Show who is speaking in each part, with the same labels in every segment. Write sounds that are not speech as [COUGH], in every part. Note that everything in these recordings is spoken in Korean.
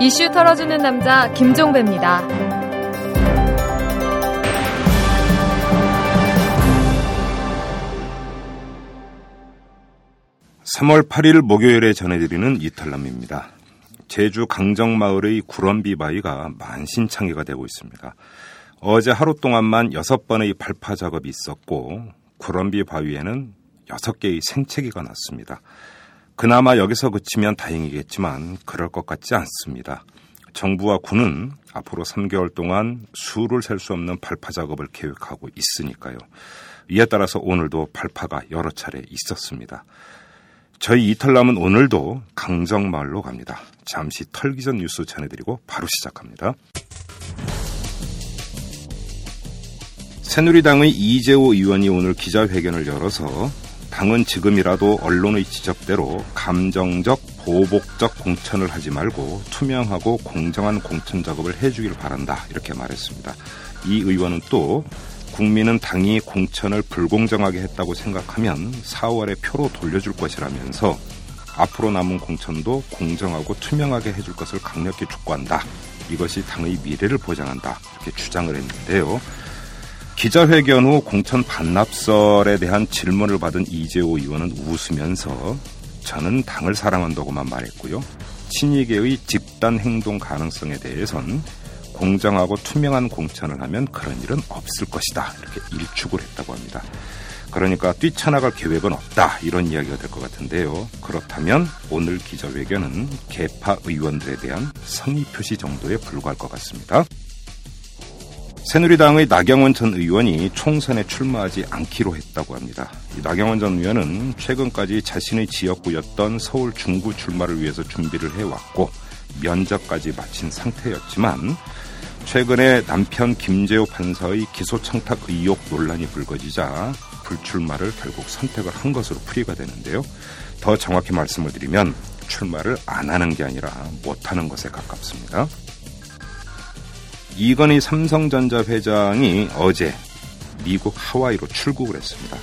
Speaker 1: 이슈 털어주는 남자 김종배입니다.
Speaker 2: 3월 8일 목요일에 전해드리는 이탈남입니다. 제주 강정마을의 구럼비 바위가 만신창이가 되고 있습니다. 어제 하루 동안만 6번의 발파 작업이 있었고 구럼비 바위에는 6개의 생채기가 났습니다. 그나마 여기서 그치면 다행이겠지만 그럴 것 같지 않습니다. 정부와 군은 앞으로 3개월 동안 수를 셀 수 없는 발파 작업을 계획하고 있으니까요. 이에 따라서 오늘도 발파가 여러 차례 있었습니다. 저희 이탈남은 오늘도 강정마을로 갑니다. 잠시 털기 전 뉴스 전해드리고 바로 시작합니다. 새누리당의 이재호 의원이 오늘 기자회견을 열어서 당은 지금이라도 언론의 지적대로 감정적, 보복적 공천을 하지 말고 투명하고 공정한 공천 작업을 해주길 바란다. 이렇게 말했습니다. 이 의원은 또 국민은 당이 공천을 불공정하게 했다고 생각하면 4월에 표로 돌려줄 것이라면서 앞으로 남은 공천도 공정하고 투명하게 해줄 것을 강력히 촉구한다. 이것이 당의 미래를 보장한다. 이렇게 주장을 했는데요. 기자회견 후 공천 반납설에 대한 질문을 받은 이재호 의원은 웃으면서 저는 당을 사랑한다고만 말했고요. 친이계의 집단 행동 가능성에 대해선 공정하고 투명한 공천을 하면 그런 일은 없을 것이다. 이렇게 일축을 했다고 합니다. 그러니까 뛰쳐나갈 계획은 없다. 이런 이야기가 될 것 같은데요. 그렇다면 오늘 기자회견은 개파 의원들에 대한 성의 표시 정도에 불과할 것 같습니다. 새누리당의 나경원 전 의원이 총선에 출마하지 않기로 했다고 합니다. 나경원 전 의원은 최근까지 자신의 지역구였던 서울 중구 출마를 위해서 준비를 해왔고 면접까지 마친 상태였지만 최근에 남편 김재호 판사의 기소 청탁 의혹 논란이 불거지자 불출마를 결국 선택을 한 것으로 풀이가 되는데요. 더 정확히 말씀을 드리면 출마를 안 하는 게 아니라 못 하는 것에 가깝습니다. 이건희 삼성전자 회장이 어제 미국 하와이로 출국을 했습니다.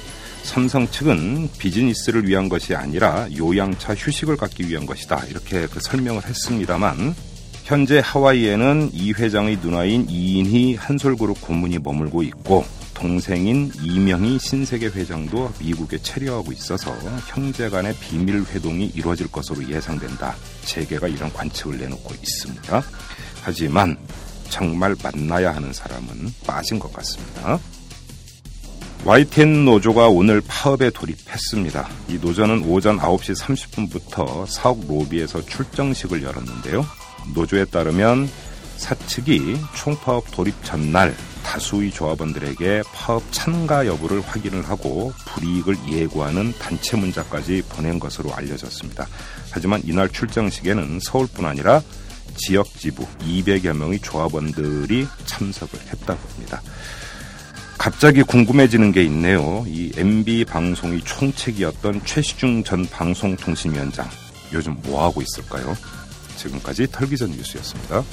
Speaker 2: 삼성 측은 비즈니스를 위한 것이 아니라 요양차 휴식을 갖기 위한 것이다. 이렇게 그 설명을 했습니다만 현재 하와이에는 이 회장의 누나인 이인희 한솔그룹 고문이 머물고 있고 동생인 이명희 신세계 회장도 미국에 체류하고 있어서 형제 간의 비밀 회동이 이루어질 것으로 예상된다. 재계가 이런 관측을 내놓고 있습니다. 하지만 정말 만나야 하는 사람은 빠진 것 같습니다. YTN 노조가 오늘 파업에 돌입했습니다. 이 노조는 오전 9시 30분부터 사옥 로비에서 출정식을 열었는데요. 노조에 따르면 사측이 총파업 돌입 전날 다수의 조합원들에게 파업 참가 여부를 확인을 하고 불이익을 예고하는 단체 문자까지 보낸 것으로 알려졌습니다. 하지만 이날 출정식에는 서울뿐 아니라 지역 지부 200여 명의 조합원들이 참석을 했다고 합니다. 갑자기 궁금해지는 게 있네요. 이 MB 방송의 총책이었던 최시중 전 방송통신위원장 요즘 뭐 하고 있을까요? 지금까지 털기전 뉴스였습니다.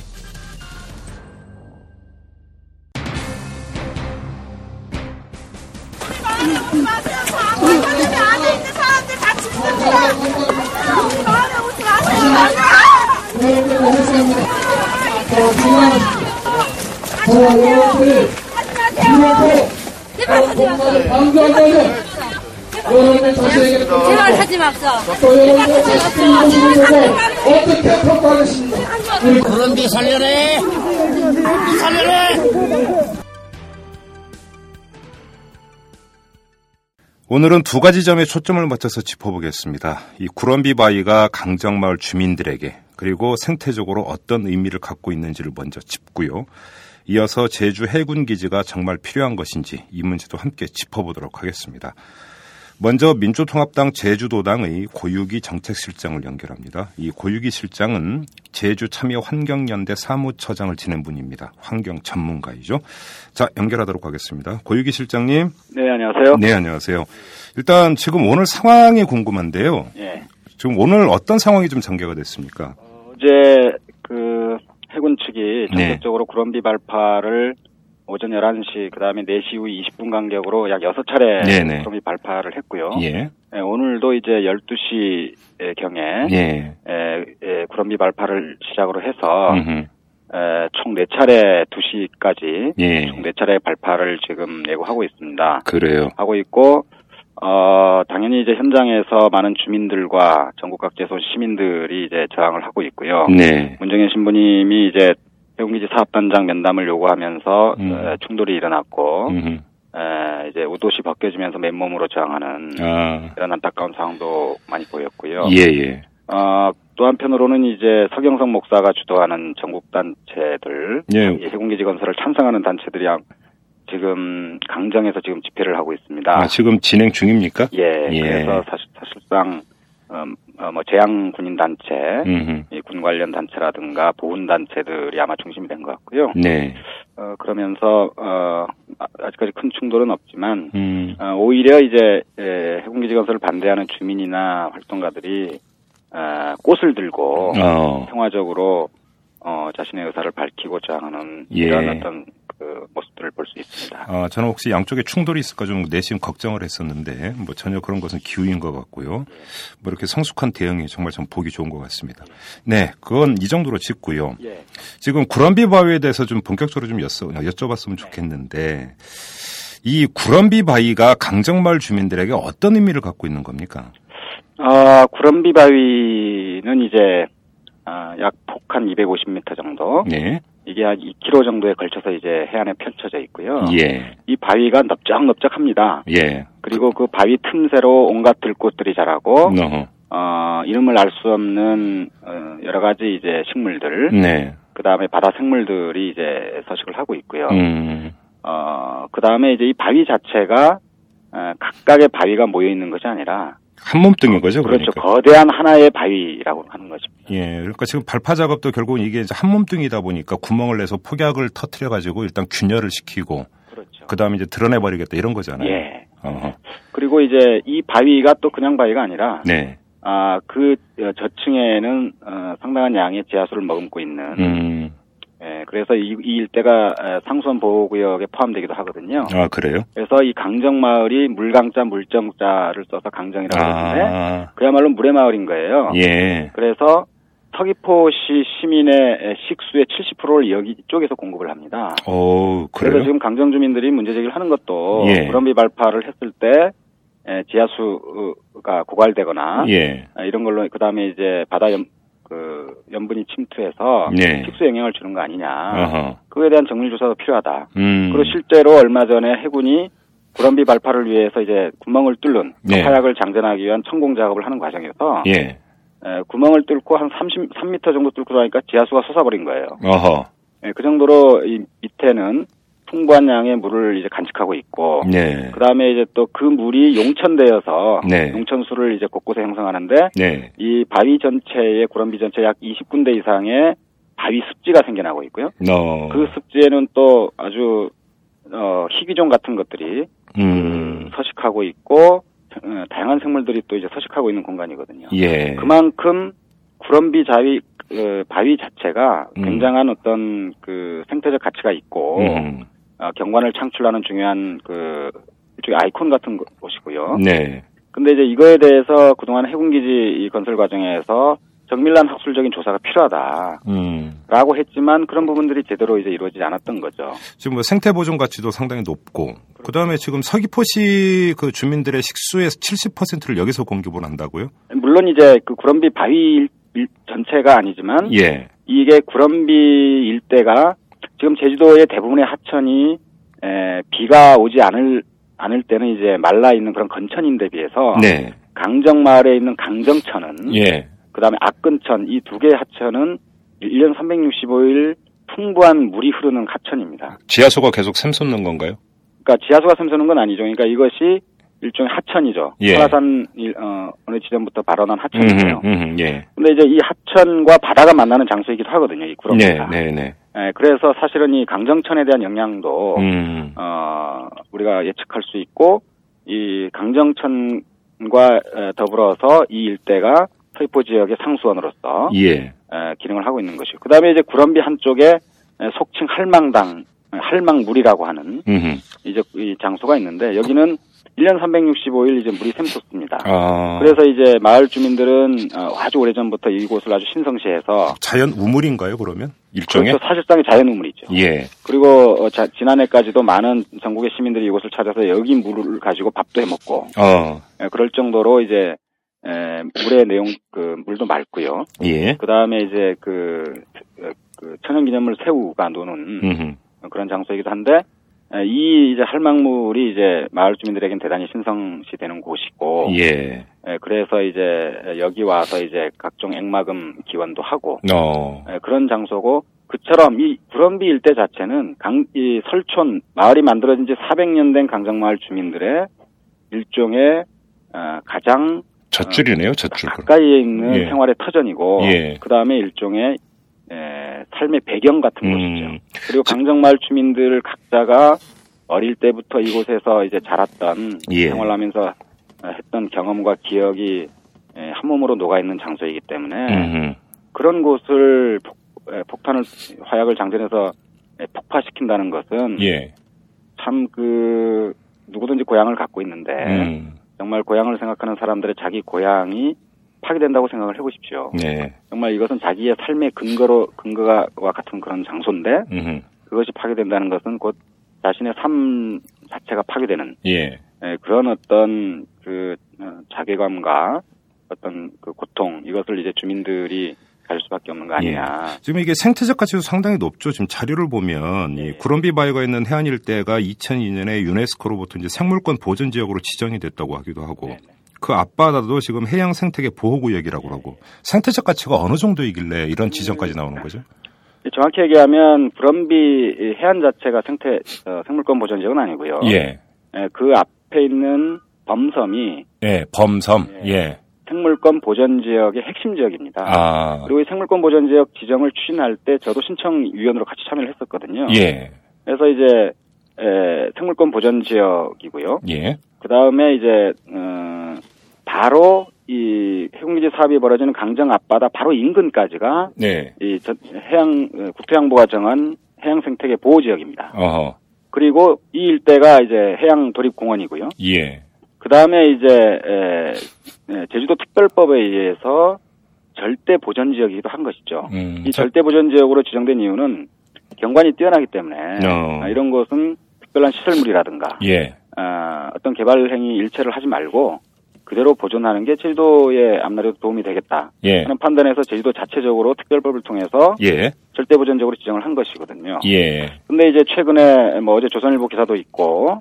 Speaker 3: 제발 하지 맙소.
Speaker 4: 어떻게 평가하겠습니까?
Speaker 5: 그런 데 살려내! 살려내!
Speaker 2: 오늘은 두 가지 점에 초점을 맞춰서 짚어보겠습니다. 이 구럼비 바위가 강정마을 주민들에게 그리고 생태적으로 어떤 의미를 갖고 있는지를 먼저 짚고요. 이어서 제주 해군 기지가 정말 필요한 것인지 이 문제도 함께 짚어보도록 하겠습니다. 먼저 민주통합당 제주도당의 고유기 정책실장을 연결합니다. 이 고유기 실장은 제주 참여 환경연대 사무처장을 지낸 분입니다. 환경 전문가이죠. 자, 연결하도록 하겠습니다. 고유기 실장님.
Speaker 6: 네, 안녕하세요.
Speaker 2: 네, 안녕하세요. 일단 지금 오늘 상황이 궁금한데요.
Speaker 6: 예.
Speaker 2: 지금 오늘 어떤 상황이 좀 전개가 됐습니까?
Speaker 6: 어제 그 해군 측이
Speaker 2: 네.
Speaker 6: 전격적으로 구럼비 발파를
Speaker 3: 오전 11시, 그 다음에 4시 후 20분 간격으로 약 6차례
Speaker 2: 네네.
Speaker 3: 구름비 발파를 했고요.
Speaker 2: 예.
Speaker 3: 예, 오늘도 이제 12시 경에
Speaker 2: 예.
Speaker 3: 에, 에, 구름비 발파를 시작으로 해서
Speaker 2: 음흠.
Speaker 3: 에, 총 4차례 2시까지
Speaker 2: 예.
Speaker 3: 총 4차례 발파를 지금 예고하고 있습니다.
Speaker 2: 그래요.
Speaker 3: 하고 있고 어 당연히 이제 현장에서 많은 주민들과 전국 각지에서 온 시민들이 이제 저항을 하고 있고요.
Speaker 2: 네.
Speaker 3: 문정현 신부님이 이제 해운기지 사업단장 면담을 요구하면서
Speaker 2: 음.
Speaker 3: 에, 충돌이 일어났고
Speaker 2: 음흠.
Speaker 3: 에, 이제 옷옷이 벗겨지면서 맨몸으로 저항하는
Speaker 2: 아.
Speaker 3: 이런 안타까운 상황도 많이 보였고요.
Speaker 2: 예, 예.
Speaker 3: 어, 또 한편으로는 이제 서경석 목사가 주도하는 전국 단체들,
Speaker 2: 예.
Speaker 3: 이 해군기지 건설을 찬성하는 단체들이 지금 강정에서 지금 집회를 하고 있습니다.
Speaker 2: 아, 지금 진행 중입니까?
Speaker 3: 예,
Speaker 2: 예.
Speaker 3: 그래서 사실, 사실상 음, 어, 뭐 재향 군인 단체, 군 관련 단체라든가 보훈 단체들이 아마 중심이 된 것 같고요.
Speaker 2: 네.
Speaker 3: 어, 그러면서 어, 아- 아직까지 큰 충돌은 없지만
Speaker 2: 음.
Speaker 3: 어, 오히려 이제 에, 해군기지 건설을 반대하는 주민이나 활동가들이 어, 꽃을 들고
Speaker 2: 어.
Speaker 3: 평화적으로 어, 자신의 의사를 밝히고 저항하는
Speaker 2: 예.
Speaker 3: 이런 어떤 그 모습들을 볼 수 있습니다.
Speaker 2: 아, 저는 혹시 양쪽에 충돌이 있을까 좀 내심 걱정을 했었는데 뭐 전혀 그런 것은 기우인 것 같고요. 뭐 이렇게 성숙한 대응이 정말 좀 보기 좋은 것 같습니다. 네, 그건 이 정도로 짚고요.
Speaker 3: 예.
Speaker 2: 지금 구럼비 바위에 대해서 좀 본격적으로 좀 여쭤, 여쭤봤으면 좋겠는데 이 구럼비 바위가 강정마을 주민들에게 어떤 의미를 갖고 있는 겁니까?
Speaker 3: 어, 구럼비 바위는 이제 아, 약 폭 한 250m 정도.
Speaker 2: 네,
Speaker 3: 이게 한 2km 정도에 걸쳐서 이제 해안에 펼쳐져 있고요.
Speaker 2: 예,
Speaker 3: 이 바위가 넓적넓적합니다.
Speaker 2: 예,
Speaker 3: 그리고 그 바위 틈새로 온갖 들꽃들이 자라고
Speaker 2: 어허.
Speaker 3: 어, 이름을 알 수 없는 어, 여러 가지 이제 식물들,
Speaker 2: 네,
Speaker 3: 그 다음에 바다 생물들이 이제 서식을 하고 있고요.
Speaker 2: 음,
Speaker 3: 어, 그 다음에 이제 이 바위 자체가 어, 각각의 바위가 모여 있는 것이 아니라
Speaker 2: 한 몸뚱인 거죠, 그러니까.
Speaker 3: 그렇죠. 거대한 하나의 바위라고 하는 것입니다.
Speaker 2: 예, 그러니까 지금 발파 작업도 결국은 이게 이제 한 몸뚱이다 보니까 구멍을 내서 폭약을 터트려 가지고 일단 균열을 시키고
Speaker 3: 그렇죠.
Speaker 2: 그 다음에 이제 드러내 버리겠다 이런 거잖아요.
Speaker 3: 예.
Speaker 2: 어허.
Speaker 3: 그리고 이제 이 바위가 또 그냥 바위가 아니라
Speaker 2: 네.
Speaker 3: 아, 그 어, 저층에는 어, 상당한 양의 지하수를 머금고 있는
Speaker 2: 음.
Speaker 3: 예, 그래서 이, 이 일대가 에, 상수원 보호구역에 포함되기도 하거든요.
Speaker 2: 아 그래요?
Speaker 3: 그래서 이 강정마을이 물강자 물정자를 써서 강정이라고 하는데
Speaker 2: 아.
Speaker 3: 그야말로 물의 마을인 거예요.
Speaker 2: 예.
Speaker 3: 그래서 서귀포시 시민의 식수의 70%를 여기 쪽에서 공급을 합니다.
Speaker 2: 오,
Speaker 3: 그래서
Speaker 2: 그래요?
Speaker 3: 지금 강정 주민들이 문제 제기를 하는 것도
Speaker 2: 예.
Speaker 3: 구럼비 발파를 했을 때 에, 지하수가 고갈되거나
Speaker 2: 예.
Speaker 3: 아, 이런 걸로 그 다음에 이제 바다 염, 그 염분이 침투해서
Speaker 2: 네.
Speaker 3: 식수 영향을 주는 거 아니냐.
Speaker 2: 어허.
Speaker 3: 그에 대한 정밀 조사도 필요하다.
Speaker 2: 음.
Speaker 3: 그리고 실제로 얼마 전에 해군이 구럼비 발파를 위해서 이제 구멍을 뚫는
Speaker 2: 네.
Speaker 3: 화약을 장전하기 위한 천공 작업을 하는 과정에서
Speaker 2: 예.
Speaker 3: 에, 구멍을 뚫고 한 30, 3m 정도 뚫고 나니까 지하수가 솟아버린 거예요.
Speaker 2: 어허.
Speaker 3: 예, 그 정도로 이 밑에는 풍부한 양의 물을 이제 간직하고 있고
Speaker 2: 네.
Speaker 3: 그 다음에 이제 또 그 물이 용천되어서
Speaker 2: 네.
Speaker 3: 용천수를 이제 곳곳에 형성하는데
Speaker 2: 네.
Speaker 3: 이 바위 전체에 구럼비 전체 약 20군데 이상의 바위 습지가 생겨나고 있고요.
Speaker 2: 어.
Speaker 3: 그 습지에는 또 아주 어, 희귀종 같은 것들이
Speaker 2: 음.
Speaker 3: 서식하고 있고 어, 다양한 생물들이 또 이제 서식하고 있는 공간이거든요.
Speaker 2: 예.
Speaker 3: 그만큼 구럼비 자위 어, 바위 자체가
Speaker 2: 음.
Speaker 3: 굉장한 어떤 그 생태적 가치가 있고
Speaker 2: 음.
Speaker 3: 어, 경관을 창출하는 중요한 그 일종의 아이콘 같은 것- 곳이고요.
Speaker 2: 네.
Speaker 3: 근데 이제 이거에 대해서 그동안 해군기지 이 건설 과정에서 정밀한 학술적인 조사가 필요하다라고
Speaker 2: 음.
Speaker 3: 했지만 그런 부분들이 제대로 이제 이루어지지 않았던 거죠.
Speaker 2: 지금 뭐 생태 보존 가치도 상당히 높고 그다음에 지금 서귀포시 그 주민들의 식수의 70%를 여기서 공급을 한다고요?
Speaker 3: 물론 이제 그 구럼비 바위 일- 일- 전체가 아니지만
Speaker 2: 예.
Speaker 3: 이게 구럼비 일대가 지금 제주도의 대부분의 하천이 에, 비가 오지 않을 않을 때는 이제 말라 있는 그런 건천인데 비해서
Speaker 2: 네.
Speaker 3: 강정 마을에 있는 강정천은
Speaker 2: 예.
Speaker 3: 그다음에 악근천 이 두 개의 하천은 1년 365일 풍부한 물이 흐르는 하천입니다.
Speaker 2: 지하수가 계속 샘솟는 건가요?
Speaker 3: 그러니까 지하수가 샘솟는 건 아니죠. 그러니까 이것이 일종의 하천이죠.
Speaker 2: 예.
Speaker 3: 설화산 일- 어, 어느 지점부터 발원한 하천이에요.
Speaker 2: 음, 음, 예.
Speaker 3: 근데 이제 이 하천과 바다가 만나는 장소이기도 하거든요. 이
Speaker 2: 네,
Speaker 3: 구럼비가.
Speaker 2: 네, 네.
Speaker 3: 예, 그래서 사실은 이 강정천에 대한 영향도
Speaker 2: 음.
Speaker 3: 어, 우리가 예측할 수 있고 이 강정천과 에, 더불어서 이 일대가 서귀포 지역의 상수원으로서
Speaker 2: 예.
Speaker 3: 에, 기능을 하고 있는 것이고 그다음에 이제 구럼비 한쪽에 에, 속칭 할망당 할망물이라고 하는
Speaker 2: 음흠.
Speaker 3: 이제 이 장소가 있는데 여기는 1년 365일 이제 물이 샘솟습니다.
Speaker 2: 아.
Speaker 3: 그래서 이제 마을 주민들은 어, 아주 오래전부터 이곳을 아주 신성시해서
Speaker 2: 자연 우물인가요, 그러면? 일종의?
Speaker 3: 그렇죠. 사실상의 자연우물이죠.
Speaker 2: 예.
Speaker 3: 그리고 어, 자, 지난해까지도 많은 전국의 시민들이 이곳을 찾아서 여기 물을 가지고 밥도 해 먹고
Speaker 2: 어.
Speaker 3: 예, 그럴 정도로 이제 에, 물의 내용 그 물도 맑고요.
Speaker 2: 예.
Speaker 3: 그 다음에 이제 그, 어, 그 천연기념물 새우가 노는
Speaker 2: 음흠.
Speaker 3: 그런 장소이기도 한데 에, 이 이제 할망물이 이제 마을 주민들에겐 대단히 신성시 되는 곳이고
Speaker 2: 예.
Speaker 3: 에, 그래서 이제 여기 와서 이제 각종 액마금 기원도 하고
Speaker 2: 어.
Speaker 3: 에, 그런 장소고 그처럼 이 구럼비 일대 자체는 강, 이 설촌 마을이 만들어진 지 400년 된 강정마을 주민들의 일종의 어, 가장
Speaker 2: 젖줄이네요, 젖줄.
Speaker 3: 가까이에 있는
Speaker 2: 예.
Speaker 3: 생활의 터전이고
Speaker 2: 예.
Speaker 3: 그 다음에 일종의 에, 삶의 배경 같은
Speaker 2: 음.
Speaker 3: 곳이죠. 그리고 강정마을 주민들 각자가 어릴 때부터 이곳에서 이제 자랐던
Speaker 2: 예.
Speaker 3: 생활하면서 어, 했던 경험과 기억이 에, 한 몸으로 녹아 있는 장소이기 때문에
Speaker 2: 음흠.
Speaker 3: 그런 곳을 폭, 에, 폭탄을 화약을 장전해서 에, 폭파시킨다는 것은
Speaker 2: 예.
Speaker 3: 참그 누구든지 고향을 갖고 있는데
Speaker 2: 음.
Speaker 3: 정말 고향을 생각하는 사람들의 자기 고향이 파괴된다고 생각을 해보십시오.
Speaker 2: 네.
Speaker 3: 정말 이것은 자기의 삶의 근거로 근거와 같은 그런 장소인데
Speaker 2: 음흠.
Speaker 3: 그것이 파괴된다는 것은 곧 자신의 삶 자체가 파괴되는
Speaker 2: 예.
Speaker 3: 에, 그런 어떤 그 어, 자괴감과 어떤 그 고통 이것을 이제 주민들이 가질 수밖에 없는 거 아니냐.
Speaker 2: 지금 이게 생태적 가치도 상당히 높죠. 지금 자료를 보면
Speaker 3: 네.
Speaker 2: 이 구럼비 바위가 있는 해안 일대가 2002년에 유네스코로부터 이제 생물권 보전 지역으로 지정이 됐다고 하기도 하고
Speaker 3: 네.
Speaker 2: 그 앞바다도 지금 해양 생태계 보호구역이라고 하고 생태적 가치가 어느 정도이길래 이런 지정까지 나오는 거죠?
Speaker 3: 정확히 얘기하면 브럼비 해안 자체가 생태 어, 생물권 보전 지역은 아니고요.
Speaker 2: 예.
Speaker 3: 에, 그 앞에 있는 범섬이
Speaker 2: 예, 범섬. 예.
Speaker 3: 생물권 보전 지역의 핵심 지역입니다.
Speaker 2: 아.
Speaker 3: 그리고 이 생물권 보전 지역 지정을 추진할 때 저도 신청위원으로 같이 참여를 했었거든요.
Speaker 2: 예.
Speaker 3: 그래서 이제 에, 생물권 보전 지역이고요.
Speaker 2: 예.
Speaker 3: 그 다음에 이제 어, 바로 이 해군기지 사업이 벌어지는 강정 앞바다 바로 인근까지가
Speaker 2: 네.
Speaker 3: 이 전- 해양 어, 국토양보가 정한 해양 생태계 보호 지역입니다.
Speaker 2: 어허.
Speaker 3: 그리고 이 일대가 이제 해양 도립공원이고요.
Speaker 2: 예.
Speaker 3: 그 다음에 이제 에, 에, 제주도 특별법에 의해서 절대 보전 지역이기도 한 것이죠.
Speaker 2: 음.
Speaker 3: 이 절대 보전 지역으로 지정된 이유는 경관이 뛰어나기 때문에
Speaker 2: 어.
Speaker 3: 아, 이런 곳은 특별한 시설물이라든가
Speaker 2: 예.
Speaker 3: 아, 어떤 개발 행위 일체를 하지 말고 그대로 보존하는 게 제주도의 앞날에도 도움이 되겠다
Speaker 2: 예.
Speaker 3: 하는 판단에서 제주도 자체적으로 특별법을 통해서
Speaker 2: 예.
Speaker 3: 절대 보전적으로 지정을 한 것이거든요.
Speaker 2: 예.
Speaker 3: 근데 이제 최근에 뭐 어제 조선일보 기사도 있고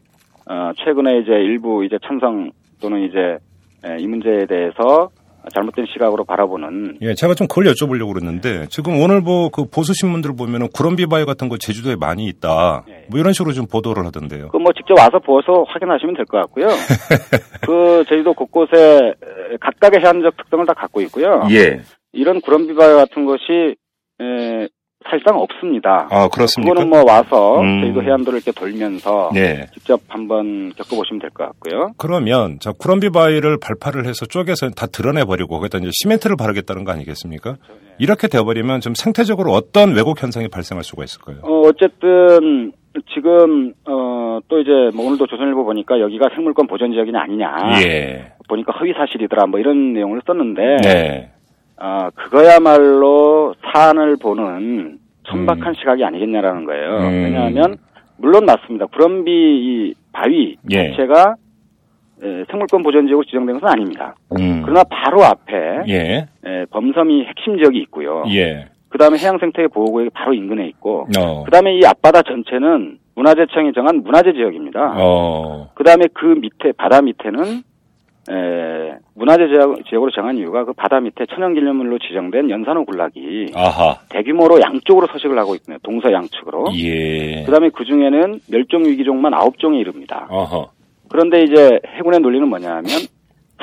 Speaker 3: 어 최근에 이제 일부 이제 찬성 또는 이제 에, 이 문제에 대해서 잘못된 시각으로 바라보는
Speaker 2: 예, 제가 좀 그걸 여쭤보려고 그랬는데 지금 오늘 뭐 그 보수 신문들 보면은 구럼비 바위 같은 거 제주도에 많이 있다.
Speaker 3: 예.
Speaker 2: 뭐 이런 식으로 좀 보도를 하던데요.
Speaker 3: 그 뭐 직접 와서 보서 확인하시면 될 것 같고요. [LAUGHS] 그 제주도 곳곳에 에, 각각의 해안적 특성을 다 갖고 있고요.
Speaker 2: 예.
Speaker 3: 이런 구럼비 바위 같은 것이 에, 사실상 없습니다.
Speaker 2: 아, 그렇습니까?
Speaker 3: 그거는 뭐 와서
Speaker 2: 음.
Speaker 3: 제주도 해안도를 이렇게 돌면서
Speaker 2: 네.
Speaker 3: 직접 한번 겪어보시면 될 것 같고요.
Speaker 2: 그러면 저 구럼비 바위를 발파를 해서 쪼개서 다 드러내 버리고 거기다 이제 시멘트를 바르겠다는 거 아니겠습니까? 이렇게 돼 버리면 좀 생태적으로 어떤 왜곡 현상이 발생할 수가 있을까요?
Speaker 3: 어, 어쨌든 지금 어, 또 이제 뭐 오늘도 조선일보 보니까 여기가 생물권 보전 지역이냐 아니냐
Speaker 2: 예.
Speaker 3: 보니까 허위 사실이더라 뭐 이런 내용을 썼는데
Speaker 2: 네.
Speaker 3: 어, 그거야말로 사안을 보는 천박한
Speaker 2: 음.
Speaker 3: 시각이 아니겠냐라는 거예요.
Speaker 2: 음.
Speaker 3: 왜냐하면 물론 맞습니다. 구럼비 이 바위
Speaker 2: 예.
Speaker 3: 자체가 에, 생물권 보전 지역으로 지정된 것은 아닙니다.
Speaker 2: 음.
Speaker 3: 그러나 바로 앞에
Speaker 2: 예.
Speaker 3: 에, 범섬이 핵심 지역이 있고요.
Speaker 2: 예.
Speaker 3: 그 다음에 해양생태 보호구역이 바로 인근에 있고,
Speaker 2: 어.
Speaker 3: 그 다음에 이 앞바다 전체는 문화재청이 정한 문화재 지역입니다.
Speaker 2: 어.
Speaker 3: 그 다음에 그 밑에 바다 밑에는 에, 문화재 지역, 지역으로 정한 이유가 그 바다 밑에 천연기념물로 지정된 연산호 군락이
Speaker 2: 아하.
Speaker 3: 대규모로 양쪽으로 서식을 하고 있네요. 동서 양측으로.
Speaker 2: 예.
Speaker 3: 그 다음에 그 중에는 멸종 위기종만 9종에 이릅니다.
Speaker 2: 어허.
Speaker 3: 그런데 이제 해군의 논리는 뭐냐 하면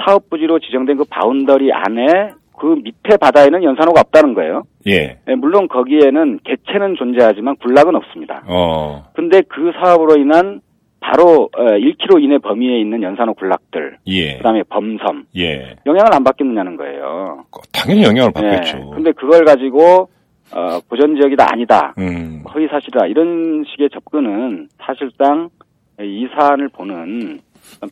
Speaker 3: 사업 부지로 지정된 그 boundary 안에 그 밑에 바다에는 연산호가 없다는 거예요.
Speaker 2: 예.
Speaker 3: 예, 물론 거기에는 개체는 존재하지만 군락은 없습니다.
Speaker 2: 어.
Speaker 3: 근데 그 사업으로 인한 바로 1km 이내 범위에 있는 연산호 군락들,
Speaker 2: 예.
Speaker 3: 그다음에 범섬
Speaker 2: 예.
Speaker 3: 영향을 안 받겠느냐는 거예요.
Speaker 2: 당연히 영향을
Speaker 3: 예.
Speaker 2: 받겠죠.
Speaker 3: 근데 그걸 가지고 어, 고전 지역이다 아니다
Speaker 2: 음.
Speaker 3: 허위 사실이다 이런 식의 접근은 사실상 이 사안을 보는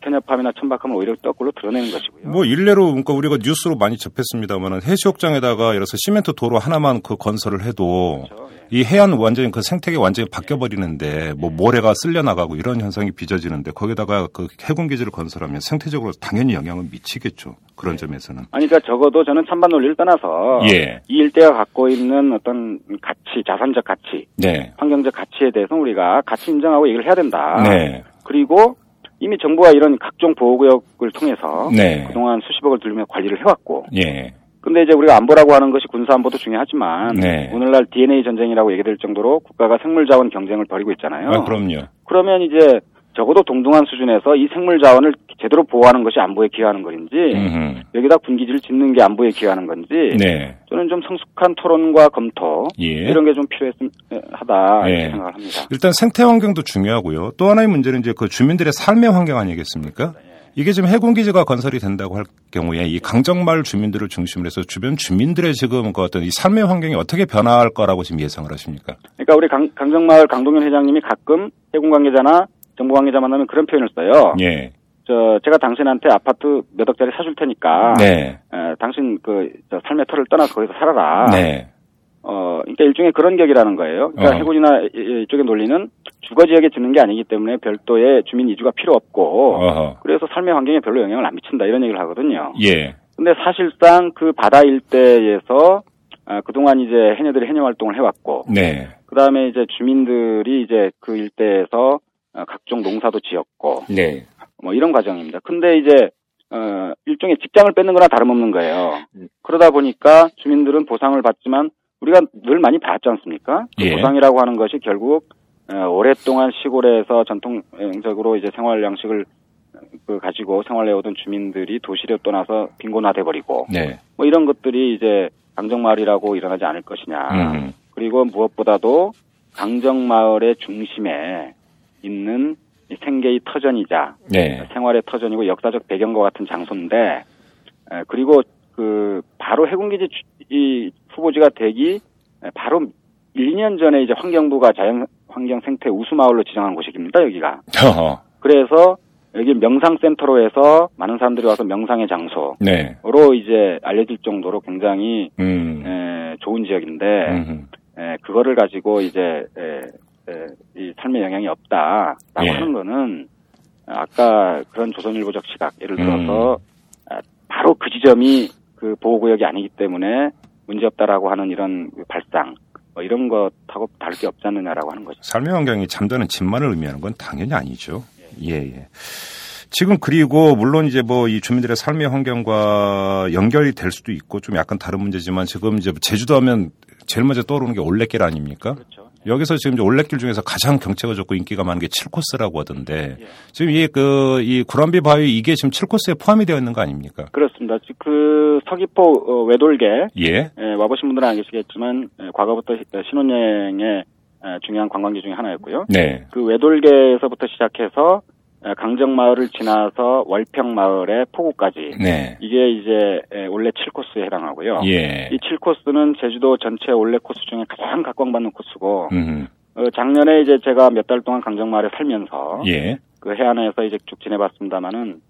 Speaker 3: 편협함이나 천박함을 오히려 떡굴로 드러내는 것이고요.
Speaker 2: 뭐 일례로 그러니까 우리가 뉴스로 많이 접했습니다만은 해수욕장에다가 예를 들어서 시멘트 도로 하나만 그 건설을 해도
Speaker 3: 그렇죠. 예.
Speaker 2: 이 해안 완전히 그 생태계 완전히 바뀌어 버리는데 뭐 모래가 쓸려 나가고 이런 현상이 빚어지는데 거기다가 그 해군 기지를 건설하면 생태적으로 당연히 영향을 미치겠죠. 그런 점에서는.
Speaker 3: 아니 그러니까 적어도 저는 찬반 논리를 떠나서
Speaker 2: 예.
Speaker 3: 이 일대가 갖고 있는 어떤 가치, 자산적 가치,
Speaker 2: 네.
Speaker 3: 환경적 가치에 대해서 우리가 가치 인정하고 얘기를 해야 된다.
Speaker 2: 네.
Speaker 3: 그리고 이미 정부가 이런 각종 보호구역을 통해서
Speaker 2: 네.
Speaker 3: 그동안 수십억을 들이며 관리를 해왔고
Speaker 2: 예.
Speaker 3: 근데 이제 우리가 안보라고 하는 것이 군사 안보도 중요하지만
Speaker 2: 네.
Speaker 3: 오늘날 DNA 전쟁이라고 얘기될 정도로 국가가 생물 자원 경쟁을 벌이고 있잖아요.
Speaker 2: 아, 그럼요.
Speaker 3: 그러면 이제 적어도 동등한 수준에서 이 생물 자원을 제대로 보호하는 것이 안보에 기여하는 것인지
Speaker 2: 음흠.
Speaker 3: 여기다 군기지를 짓는 게 안보에 기여하는 건지
Speaker 2: 네.
Speaker 3: 저는 좀 성숙한 토론과 검토
Speaker 2: 예.
Speaker 3: 이런 게 좀 필요하다
Speaker 2: 예.
Speaker 3: 이렇게 생각을 합니다.
Speaker 2: 일단 생태 환경도 중요하고요. 또 하나의 문제는 이제 그 주민들의 삶의 환경 아니겠습니까? 이게 지금 해군기지가 건설이 된다고 할 경우에 이 강정마을 주민들을 중심으로 해서 주변 주민들의 지금 그 어떤 이 삶의 환경이 어떻게 변화할 거라고 지금 예상을 하십니까?
Speaker 3: 그러니까 우리 강, 강정마을 강동현 회장님이 가끔 해군 관계자나 정부 관계자 만나면 그런 표현을 써요.
Speaker 2: 예.
Speaker 3: 저 제가 당신한테 아파트 몇 억짜리 사줄 테니까
Speaker 2: 네.
Speaker 3: 에, 당신 그저 삶의 터를 떠나서 거기서 살아라.
Speaker 2: 네.
Speaker 3: 어, 그러니까 일종의 그런 격이라는 거예요. 그러니까
Speaker 2: 어.
Speaker 3: 해군이나 이- 이쪽의 논리는 주거 지역에 짓는 게 아니기 때문에 별도의 주민 이주가 필요 없고
Speaker 2: 어허.
Speaker 3: 그래서 삶의 환경에 별로 영향을 안 미친다 이런 얘기를 하거든요.
Speaker 2: 예.
Speaker 3: 근데 사실상 그 바다 일대에서 아, 그동안 이제 해녀들이 해녀 활동을 해왔고
Speaker 2: 네.
Speaker 3: 그다음에 이제 주민들이 이제 그 일대에서 어, 각종 농사도 지었고
Speaker 2: 네.
Speaker 3: 뭐 이런 과정입니다. 근데 이제 어 일종의 직장을 뺏는 거나 다름없는 거예요.
Speaker 2: 음.
Speaker 3: 그러다 보니까 주민들은 보상을 받지만 우리가 늘 많이 봤지 않습니까? 그
Speaker 2: 예.
Speaker 3: 보상이라고 하는 것이 결국 어, 오랫동안 시골에서 전통적으로 이제 생활 양식을 어, 그 가지고 생활해오던 주민들이 도시로 떠나서 빈곤화돼 버리고
Speaker 2: 네.
Speaker 3: 뭐 이런 것들이 이제 강정마을이라고 일어나지 않을 것이냐.
Speaker 2: 음.
Speaker 3: 그리고 무엇보다도 강정마을의 중심에 있는 이 생계의 터전이자
Speaker 2: 네.
Speaker 3: 생활의 터전이고 역사적 배경과 같은 장소인데 에, 그리고 그 바로 해군기지 이 후보지가 되기 에, 바로 1, 2년 전에 이제 환경부가 자연 환경 생태 우수 마을로 지정한 곳입니다 여기가
Speaker 2: 어허.
Speaker 3: 그래서 여기 명상센터로 해서 많은 사람들이 와서 명상의 장소로
Speaker 2: 네.
Speaker 3: 이제 알려질 정도로 굉장히
Speaker 2: 음.
Speaker 3: 에, 좋은 지역인데
Speaker 2: 음.
Speaker 3: 에, 그거를 가지고 이제 에, 삶에 영향이 없다라고
Speaker 2: 예.
Speaker 3: 하는 거는 아까 그런 조선일보적 시각 예를 들어서
Speaker 2: 음.
Speaker 3: 아, 바로 그 지점이 그 보호구역이 아니기 때문에 문제없다라고 하는 이런 그 발상 뭐 이런 것하고 다를 게 없지 않느냐라고 하는 거죠.
Speaker 2: 삶의 환경이 잠자는 집만을 의미하는 건 당연히 아니죠. 예, 예. 지금 그리고 물론 이제 뭐 이 주민들의 삶의 환경과 연결이 될 수도 있고 좀 약간 다른 문제지만 지금 이제 제주도 하면 제일 먼저 떠오르는 게 올레길 아닙니까?
Speaker 3: 그렇죠.
Speaker 2: 여기서 지금 올레길 중에서 가장 경치가 좋고 인기가 많은 게 7코스라고 하던데
Speaker 3: 예.
Speaker 2: 지금 이 그 이 구람비 바위 이게 지금 7코스에 포함이 되어 있는 거 아닙니까?
Speaker 3: 그렇습니다. 즉, 그 서귀포 어, 외돌개
Speaker 2: 예.
Speaker 3: 에, 와보신 분들은 알겠지만 에, 과거부터 시- 신혼여행의 에, 중요한 관광지 중에 하나였고요.
Speaker 2: 네.
Speaker 3: 그 외돌개에서부터 시작해서 에, 강정마을을 지나서 월평마을의 포구까지
Speaker 2: 네.
Speaker 3: 이게 이제 에, 올레 7코스에 해당하고요.
Speaker 2: 예.
Speaker 3: 이 7코스는 제주도 전체 올레 코스 중에 가장 각광받는 코스고
Speaker 2: 음.
Speaker 3: 어, 작년에 이제 제가 몇 달 동안 강정마을에 살면서
Speaker 2: 예.
Speaker 3: 그 해안에서 이제 쭉 지내봤습니다만은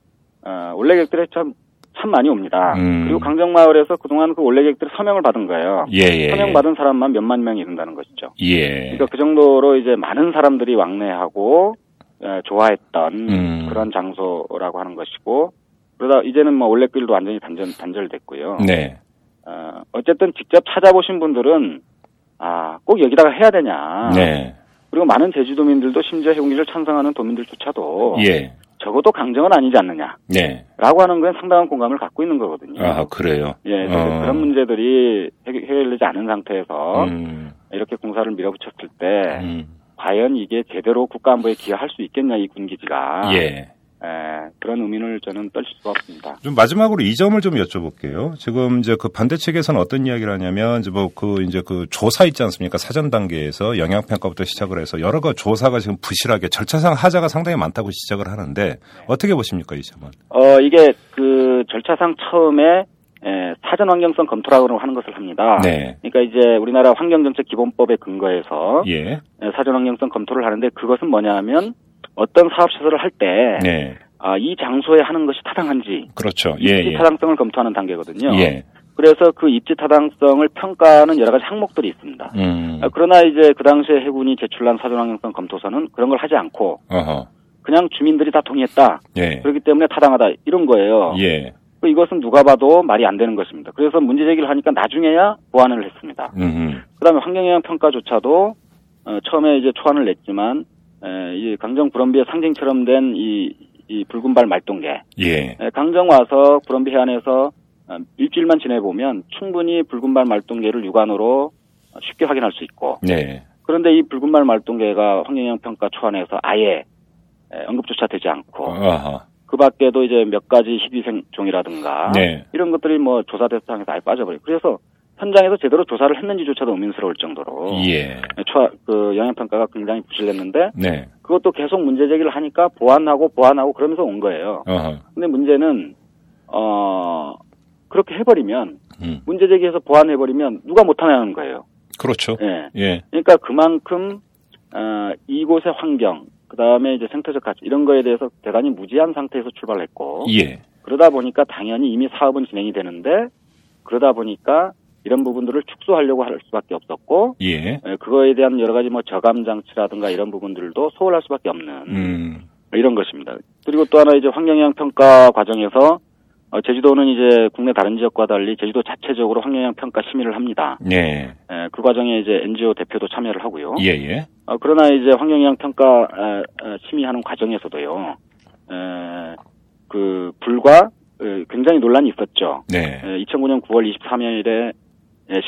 Speaker 3: 어, 올레객들이 참, 참 많이 옵니다.
Speaker 2: 음.
Speaker 3: 그리고 강정마을에서 그동안 그 올레객들이 서명을 받은 거예요.
Speaker 2: 예, 예.
Speaker 3: 서명 받은 사람만 몇만 명이 이른다는 것이죠.
Speaker 2: 예.
Speaker 3: 그러니까 그 정도로 이제 많은 사람들이 왕래하고 에, 좋아했던
Speaker 2: 음.
Speaker 3: 그런 장소라고 하는 것이고 그러다 이제는 뭐 올레길도 완전히 단절 단절됐고요.
Speaker 2: 네.
Speaker 3: 어, 어쨌든 직접 찾아보신 분들은 아, 꼭 여기다가 해야 되냐.
Speaker 2: 네.
Speaker 3: 그리고 많은 제주도민들도 심지어 해군기를 찬성하는 도민들조차도
Speaker 2: 예.
Speaker 3: 적어도 강정은 아니지 않느냐라고
Speaker 2: 네.
Speaker 3: 하는 건 상당한 공감을 갖고 있는 거거든요.
Speaker 2: 아, 그래요.
Speaker 3: 예,
Speaker 2: 어.
Speaker 3: 그런 문제들이 해결- 해결되지 않은 상태에서
Speaker 2: 음.
Speaker 3: 이렇게 공사를 밀어붙였을 때
Speaker 2: 음.
Speaker 3: 과연 이게 제대로 국가안보에 기여할 수 있겠냐 이 군기지가
Speaker 2: 예.
Speaker 3: 에, 그런 의문을 저는 떨칠 수가 없습니다.
Speaker 2: 좀 마지막으로 이 점을 좀 여쭤볼게요. 지금 이제 그 반대 측에서는 어떤 이야기를 하냐면 이제 뭐 그 이제 그 조사 있지 않습니까? 사전 단계에서 영향 평가부터 시작을 해서 여러 가 조사가 지금 부실하게 절차상 하자가 상당히 많다고 시작을 하는데 어떻게 보십니까 이 점은?
Speaker 3: 어 이게 그 절차상 처음에 에, 사전 환경성 검토라고 하는 것을 합니다.
Speaker 2: 네.
Speaker 3: 그러니까 이제 우리나라 환경정책 기본법에 근거해서
Speaker 2: 예.
Speaker 3: 에, 사전 환경성 검토를 하는데 그것은 뭐냐면 어떤 사업 시설을 할때
Speaker 2: 네.
Speaker 3: 아, 이 장소에 하는 것이 타당한지
Speaker 2: 그렇죠. 예,
Speaker 3: 입지
Speaker 2: 예.
Speaker 3: 타당성을 검토하는 단계거든요.
Speaker 2: 예.
Speaker 3: 그래서 그 입지 타당성을 평가하는 여러 가지 항목들이 있습니다.
Speaker 2: 음.
Speaker 3: 아, 그러나 이제 그 당시에 해군이 제출한 사전 환경성 검토서는 그런 걸 하지 않고
Speaker 2: 어허.
Speaker 3: 그냥 주민들이 다 동의했다.
Speaker 2: 예.
Speaker 3: 그렇기 때문에 타당하다 이런 거예요.
Speaker 2: 예.
Speaker 3: 그 이것은 누가 봐도 말이 안 되는 것입니다. 그래서 문제 제기를 하니까 나중에야 보완을 했습니다.
Speaker 2: 음.
Speaker 3: 그다음에 환경영향 평가조차도 어, 처음에 이제 초안을 냈지만 에, 이 강정 불엄비의 상징처럼 된이 이 붉은발 말동개
Speaker 2: 예.
Speaker 3: 에, 강정 와서 불엄비 해안에서 어, 일주일만 지내보면 충분히 붉은발 말동개를 육안으로 쉽게 확인할 수 있고
Speaker 2: 네.
Speaker 3: 그런데 이 붉은발 말동개가 환경영향 평가 초안에서 아예 에, 언급조차 되지 않고
Speaker 2: 어허.
Speaker 3: 그 밖에도 이제 몇 가지 희귀생 종이라든가
Speaker 2: 네.
Speaker 3: 이런 것들이 뭐 조사 대상에서 아예 빠져버려요. 그래서 현장에서 제대로 조사를 했는지조차도 의문스러울 정도로
Speaker 2: 예.
Speaker 3: 초, 그 영향 평가가 굉장히 부실했는데
Speaker 2: 네.
Speaker 3: 그것도 계속 문제 제기를 하니까 보완하고 보완하고 그러면서 온 거예요.
Speaker 2: 어허.
Speaker 3: 근데 문제는 어 그렇게 해버리면
Speaker 2: 음.
Speaker 3: 문제 제기해서 보완해버리면 누가 못하냐는 거예요.
Speaker 2: 그렇죠.
Speaker 3: 예.
Speaker 2: 예.
Speaker 3: 그러니까 그만큼 어, 이곳의 환경 그 다음에 이제 생태적 가치 이런 거에 대해서 대단히 무지한 상태에서 출발했고
Speaker 2: 예.
Speaker 3: 그러다 보니까 당연히 이미 사업은 진행이 되는데 그러다 보니까 이런 부분들을 축소하려고 할 수밖에 없었고
Speaker 2: 예.
Speaker 3: 에, 그거에 대한 여러 가지 뭐 저감 장치라든가 이런 부분들도 소홀할 수밖에 없는
Speaker 2: 음.
Speaker 3: 이런 것입니다. 그리고 또 하나 이제 환경영향 평가 과정에서 어, 제주도는 이제 국내 다른 지역과 달리 제주도 자체적으로 환경영향 평가 심의를 합니다.
Speaker 2: 예.
Speaker 3: 에, 그 과정에 이제 NGO 대표도 참여를 하고요.
Speaker 2: 예, 예.
Speaker 3: 어, 그러나 이제 환경영향 평가 에, 에, 심의하는 과정에서도요. 에, 그 불과 에, 굉장히 논란이 있었죠.
Speaker 2: 네.
Speaker 3: 에, 2009년 9월 23일에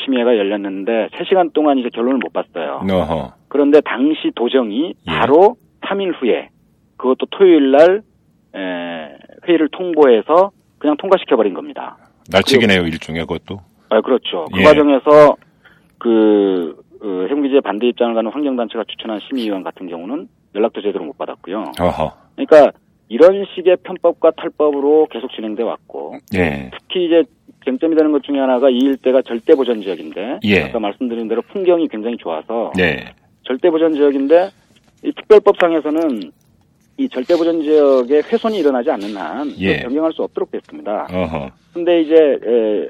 Speaker 3: 심의회가 열렸는데 3시간 동안 이제 결론을 못 봤어요.
Speaker 2: 어허.
Speaker 3: 그런데 당시 도정이
Speaker 2: 예.
Speaker 3: 바로 3일 후에 그것도 토요일 날 에, 회의를 통보해서 그냥 통과시켜 버린 겁니다.
Speaker 2: 날치기네요, 일종의 그것도.
Speaker 3: 아, 그렇죠. 그
Speaker 2: 예.
Speaker 3: 과정에서 그 어, 해군기지에 반대 입장을 가는 환경단체가 추천한 심의위원 같은 경우는 연락도 제대로 못 받았고요.
Speaker 2: 어허.
Speaker 3: 그러니까 이런 식의 편법과 탈법으로 계속 진행돼 왔고
Speaker 2: 예.
Speaker 3: 특히 이제 쟁점이 되는 것 중에 하나가 이 일대가 절대 보전 지역인데
Speaker 2: 예.
Speaker 3: 아까 말씀드린 대로 풍경이 굉장히 좋아서
Speaker 2: 네.
Speaker 3: 절대 보전 지역인데 이 특별법상에서는 이 절대 보전 지역에 훼손이 일어나지 않는 한
Speaker 2: 예.
Speaker 3: 변경할 수 없도록 됐습니다. 근데 이제 에,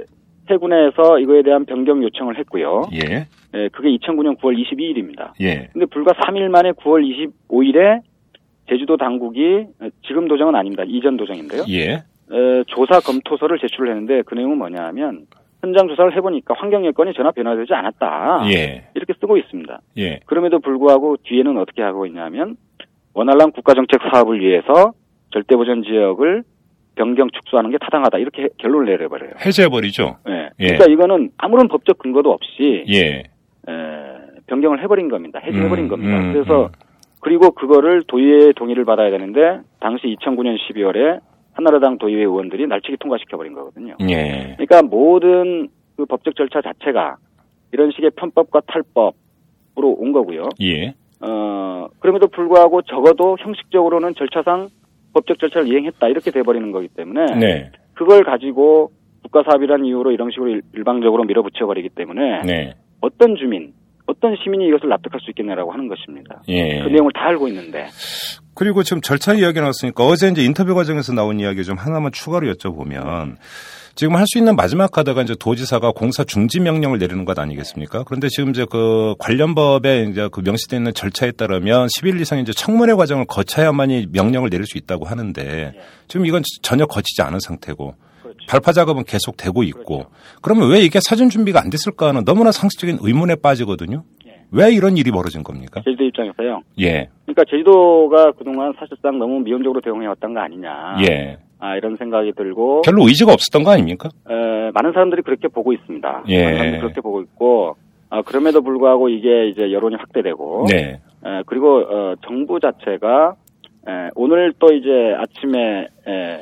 Speaker 3: 해군에서 이거에 대한 변경 요청을 했고요.
Speaker 2: 예.
Speaker 3: 에, 그게 2009년 9월 22일입니다.
Speaker 2: 예.
Speaker 3: 근데 불과 3일 만에 9월 25일에 제주도 당국이 에, 지금 도정은 아닙니다. 이전 도정인데요.
Speaker 2: 예.
Speaker 3: 에, 조사 검토서를 제출을 했는데 그 내용은 뭐냐 하면 현장 조사를 해보니까 환경 여건이 전혀 변화되지 않았다.
Speaker 2: 예.
Speaker 3: 이렇게 쓰고 있습니다.
Speaker 2: 예.
Speaker 3: 그럼에도 불구하고 뒤에는 어떻게 하고 있냐면 원활한 국가정책 사업을 위해서 절대보전 지역을 변경 축소하는 게 타당하다 이렇게 결론을 내려버려요.
Speaker 2: 해제해버리죠.
Speaker 3: 예.
Speaker 2: 예.
Speaker 3: 그러니까 이거는 아무런 법적 근거도 없이
Speaker 2: 예.
Speaker 3: 에, 변경을 해버린 겁니다. 해제해버린
Speaker 2: 음,
Speaker 3: 겁니다.
Speaker 2: 음,
Speaker 3: 그래서
Speaker 2: 음.
Speaker 3: 그리고 그거를 도의회의 동의를 받아야 되는데 당시 2009년 12월에 한나라당 도의회 의원들이 날치기 통과시켜버린 거거든요.
Speaker 2: 예.
Speaker 3: 그러니까 모든 그 법적 절차 자체가 이런 식의 편법과 탈법으로 온 거고요.
Speaker 2: 예.
Speaker 3: 어, 그럼에도 불구하고 적어도 형식적으로는 절차상 법적 절차를 이행했다 이렇게 돼버리는 거기 때문에
Speaker 2: 네.
Speaker 3: 그걸 가지고 국가 사업이라는 이유로 이런 식으로 일- 일방적으로 밀어붙여 버리기 때문에
Speaker 2: 네.
Speaker 3: 어떤 주민, 어떤 시민이 이것을 납득할 수 있겠냐라고 하는 것입니다.
Speaker 2: 예.
Speaker 3: 그 내용을 다 알고 있는데
Speaker 2: 그리고 지금 절차 이야기 나왔으니까 어제 이제 인터뷰 과정에서 나온 이야기 좀 하나만 추가로 여쭤보면 지금 할 수 있는 마지막 카드가 이제 도지사가 공사 중지 명령을 내리는 것 아니겠습니까? 그런데 지금 이제 그 관련 법에 이제 그 명시되어 있는 절차에 따르면 10일 이상 이제 청문회 과정을 거쳐야만이 명령을 내릴 수 있다고 하는데 지금 이건 전혀 거치지 않은 상태고. 발파 작업은 계속 되고 있고 그러면 왜 이게 사전 준비가 안 됐을까 하는 너무나 상식적인 의문에 빠지거든요.
Speaker 3: 예.
Speaker 2: 왜 이런 일이 벌어진 겁니까?
Speaker 3: 제주도 입장에서요.
Speaker 2: 예.
Speaker 3: 그러니까 제주도가 그동안 사실상 너무 미온적으로 대응해 왔던 거 아니냐.
Speaker 2: 예.
Speaker 3: 아, 이런 생각이 들고
Speaker 2: 별로 의지가 없었던 거 아닙니까?
Speaker 3: 에, 많은 사람들이 그렇게 보고 있습니다.
Speaker 2: 예.
Speaker 3: 많은 사람들이 그렇게 보고 있고 아, 그럼에도 불구하고 이게 이제 여론이 확대되고
Speaker 2: 네.
Speaker 3: 에, 그리고 어, 정부 자체가 에, 오늘 또 이제 아침에 에, 에,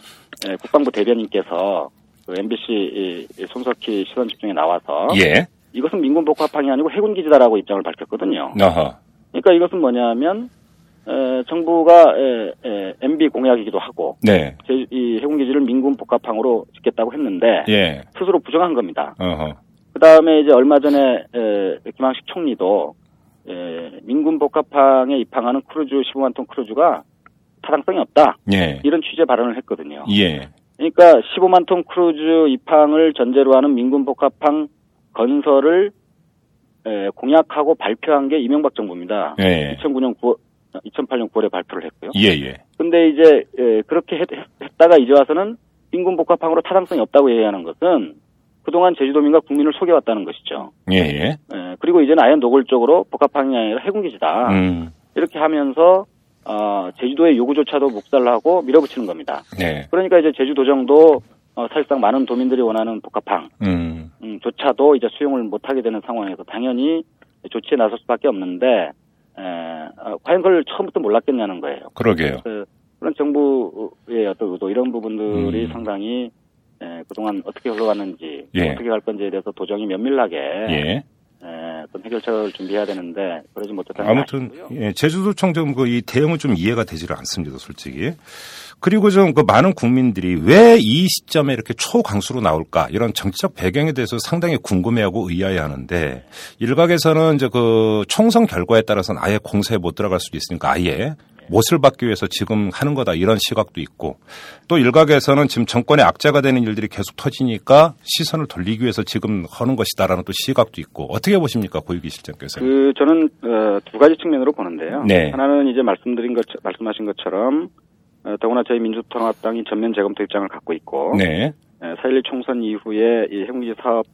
Speaker 3: 국방부 대변인께서 그 MBC 손석희 시선 집중에 나와서
Speaker 2: 예.
Speaker 3: 이것은 민군 복합항이 아니고 해군 기지다라고 입장을 밝혔거든요.
Speaker 2: 어허.
Speaker 3: 그러니까 이것은 뭐냐면 에, 에, 정부가 에, 에, MB 공약이기도 하고
Speaker 2: 네.
Speaker 3: 제, 이 해군 기지를 민군 복합항으로 짓겠다고 했는데
Speaker 2: 예.
Speaker 3: 스스로 부정한 겁니다. 그 다음에 이제 얼마 전에 에, 김황식 총리도 에, 민군 복합항에 입항하는 크루즈 15만 톤 크루즈가 타당성이 없다
Speaker 2: 예.
Speaker 3: 이런 취지 발언을 했거든요.
Speaker 2: 예.
Speaker 3: 그러니까 15만 톤 크루즈 입항을 전제로 하는 민군 복합항 건설을 에, 공약하고 발표한 게 이명박 정부입니다.
Speaker 2: 예.
Speaker 3: 2009년 9월, 2008년 9월에 발표를 했고요.
Speaker 2: 예, 예.
Speaker 3: 근데 이제 에, 그렇게 했, 다가 이제 와서는 민군 복합항으로 타당성이 없다고 얘기하는 것은 그동안 제주도민과 국민을 속여왔다는 것이죠.
Speaker 2: 예, 예.
Speaker 3: 에, 그리고 이제는 아예 노골적으로 복합항이 아니라 해군기지다.
Speaker 2: 음.
Speaker 3: 이렇게 하면서 어, 제주도의 요구조차도 묵살하고 밀어붙이는 겁니다.
Speaker 2: 네.
Speaker 3: 그러니까 이제 제주도정도 어, 사실상 많은 도민들이 원하는 복합항
Speaker 2: 음.
Speaker 3: 음, 조차도 이제 수용을 못하게 되는 상황에서 당연히 조치에 나설 수밖에 없는데 에, 어, 과연 그걸 처음부터 몰랐겠냐는 거예요.
Speaker 2: 그러게요.
Speaker 3: 그, 그런 정부의 어떤 의도 이런 부분들이
Speaker 2: 음.
Speaker 3: 상당히 에, 그동안 어떻게 흘러갔는지
Speaker 2: 예.
Speaker 3: 어떻게 갈 건지에 대해서 도정이 면밀하게
Speaker 2: 예.
Speaker 3: 에, 어떤 해결책을 준비해야 되는데 그러지 못했다는
Speaker 2: 아무튼. 예, 제주도청 좀그이 대응은 좀 이해가 되지를 않습니다, 솔직히. 그리고 좀 그 많은 국민들이 왜 이 시점에 이렇게 초강수로 나올까 이런 정치적 배경에 대해서 상당히 궁금해하고 의아해하는데 일각에서는 이제 그 총선 결과에 따라서는 아예 공세에 못 들어갈 수도 있으니까 아예 못을 받기 위해서 지금 하는 거다 이런 시각도 있고 또 일각에서는 지금 정권의 악재가 되는 일들이 계속 터지니까 시선을 돌리기 위해서 지금 하는 것이다라는 또 시각도 있고 어떻게 보십니까 고유기 실장께서?
Speaker 3: 는그 저는 어, 두 가지 측면으로 보는데요.
Speaker 2: 네.
Speaker 3: 하나는 이제 말씀드린 것 말씀하신 것처럼 어, 더구나 저희 민주통합당이 전면 재검토 입장을 갖고 있고
Speaker 2: 네,
Speaker 3: 4.11 총선 이후에 이 핵무기 사업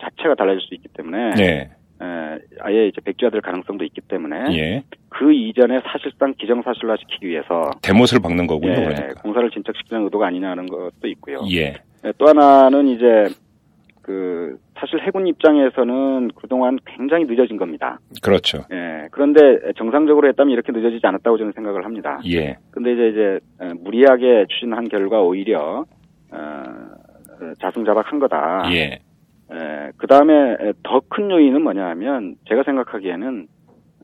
Speaker 3: 자체가 달라질 수 있기 때문에
Speaker 2: 네,
Speaker 3: 에, 아예 이제 백지화될 가능성도 있기 때문에
Speaker 2: 예.
Speaker 3: 그 이전에 사실상 기정사실화 시키기 위해서
Speaker 2: 대못을 박는 거군요,
Speaker 3: 예,
Speaker 2: 그러니까.
Speaker 3: 공사를 진척시키는 의도가 아니냐는 것도 있고요.
Speaker 2: 예,
Speaker 3: 예, 또 하나는 이제 그 사실 해군 입장에서는 그동안 굉장히 늦어진 겁니다.
Speaker 2: 그렇죠.
Speaker 3: 예, 그런데 정상적으로 했다면 이렇게 늦어지지 않았다고 저는 생각을 합니다.
Speaker 2: 예,
Speaker 3: 근데 이제 이제 에, 무리하게 추진한 결과 오히려 어, 자승자박한 거다.
Speaker 2: 예,
Speaker 3: 그 다음에 더 큰 요인은 뭐냐 하면 제가 생각하기에는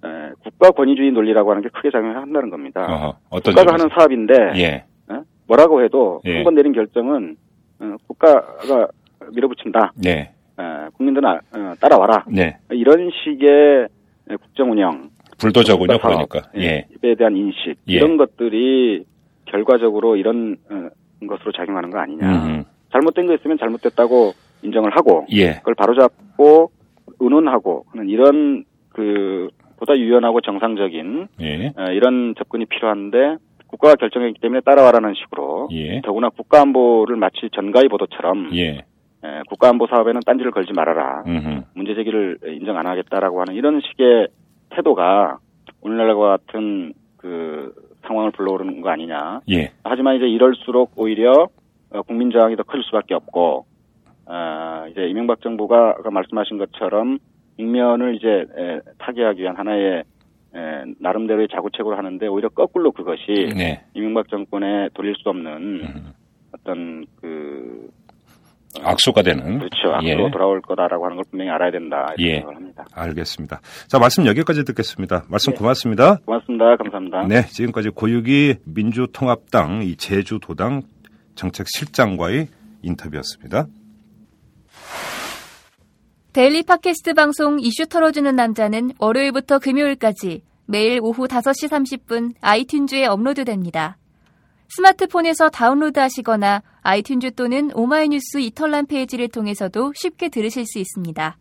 Speaker 3: 에, 국가 권위주의 논리라고 하는 게 크게 작용한다는 겁니다.
Speaker 2: 어허, 어떤
Speaker 3: 국가가
Speaker 2: 점에서?
Speaker 3: 하는 사업인데
Speaker 2: 예,
Speaker 3: 어? 뭐라고 해도
Speaker 2: 예.
Speaker 3: 한번 내린 결정은 어, 국가가 밀어붙인다.
Speaker 2: 네,
Speaker 3: 에, 국민들은 아- 어, 따라와라.
Speaker 2: 네.
Speaker 3: 이런 식의 국정 운영,
Speaker 2: 불도저군요, 그러니까. 예,
Speaker 3: 에 대한 인식
Speaker 2: 예.
Speaker 3: 이런 것들이 결과적으로 이런 어, 것으로 작용하는 거 아니냐.
Speaker 2: 음,
Speaker 3: 잘못된 거 있으면 잘못됐다고 인정을 하고
Speaker 2: 예,
Speaker 3: 그걸 바로잡고 의논하고 하는 이런 그 보다 유연하고 정상적인
Speaker 2: 예,
Speaker 3: 어, 이런 접근이 필요한데 국가가 결정했기 때문에 따라와라는 식으로
Speaker 2: 예,
Speaker 3: 더구나 국가안보를 마치 전가의 보도처럼
Speaker 2: 예,
Speaker 3: 에, 국가안보 사업에는 딴지를 걸지 말아라.
Speaker 2: 음,
Speaker 3: 문제 제기를 인정 안 하겠다라고 하는 이런 식의 태도가 오늘날과 같은 그 상황을 불러오르는 거 아니냐.
Speaker 2: 예,
Speaker 3: 하지만 이제 이럴수록 오히려 어, 국민 저항이 더 커질 수밖에 없고 어, 이제 이명박 정부가 아까 말씀하신 것처럼 국면을 이제 에, 타개하기 위한 하나의 에, 나름대로의 자구책으로 하는데 오히려 거꾸로 그것이
Speaker 2: 네,
Speaker 3: 이명박 정권에 돌릴 수 없는
Speaker 2: 음,
Speaker 3: 어떤 그
Speaker 2: 악수가 되는.
Speaker 3: 그렇죠
Speaker 2: 예.
Speaker 3: 앞으로 돌아올 거다라고 하는 걸 분명히 알아야 된다 이렇게
Speaker 2: 예.
Speaker 3: 생각을 합니다.
Speaker 2: 알겠습니다. 자, 말씀 여기까지 듣겠습니다. 말씀
Speaker 3: 예.
Speaker 2: 고맙습니다.
Speaker 3: 고맙습니다. 감사합니다.
Speaker 2: 네, 지금까지 고유기 민주통합당 이 제주도당 정책실장과의 인터뷰였습니다.
Speaker 1: 데일리 팟캐스트 방송 이슈 털어주는 남자는 월요일부터 금요일까지 매일 오후 5시 30분 아이튠즈에 업로드됩니다. 스마트폰에서 다운로드 하시거나 아이튠즈 또는 오마이뉴스 이털남 페이지를 통해서도 쉽게 들으실 수 있습니다.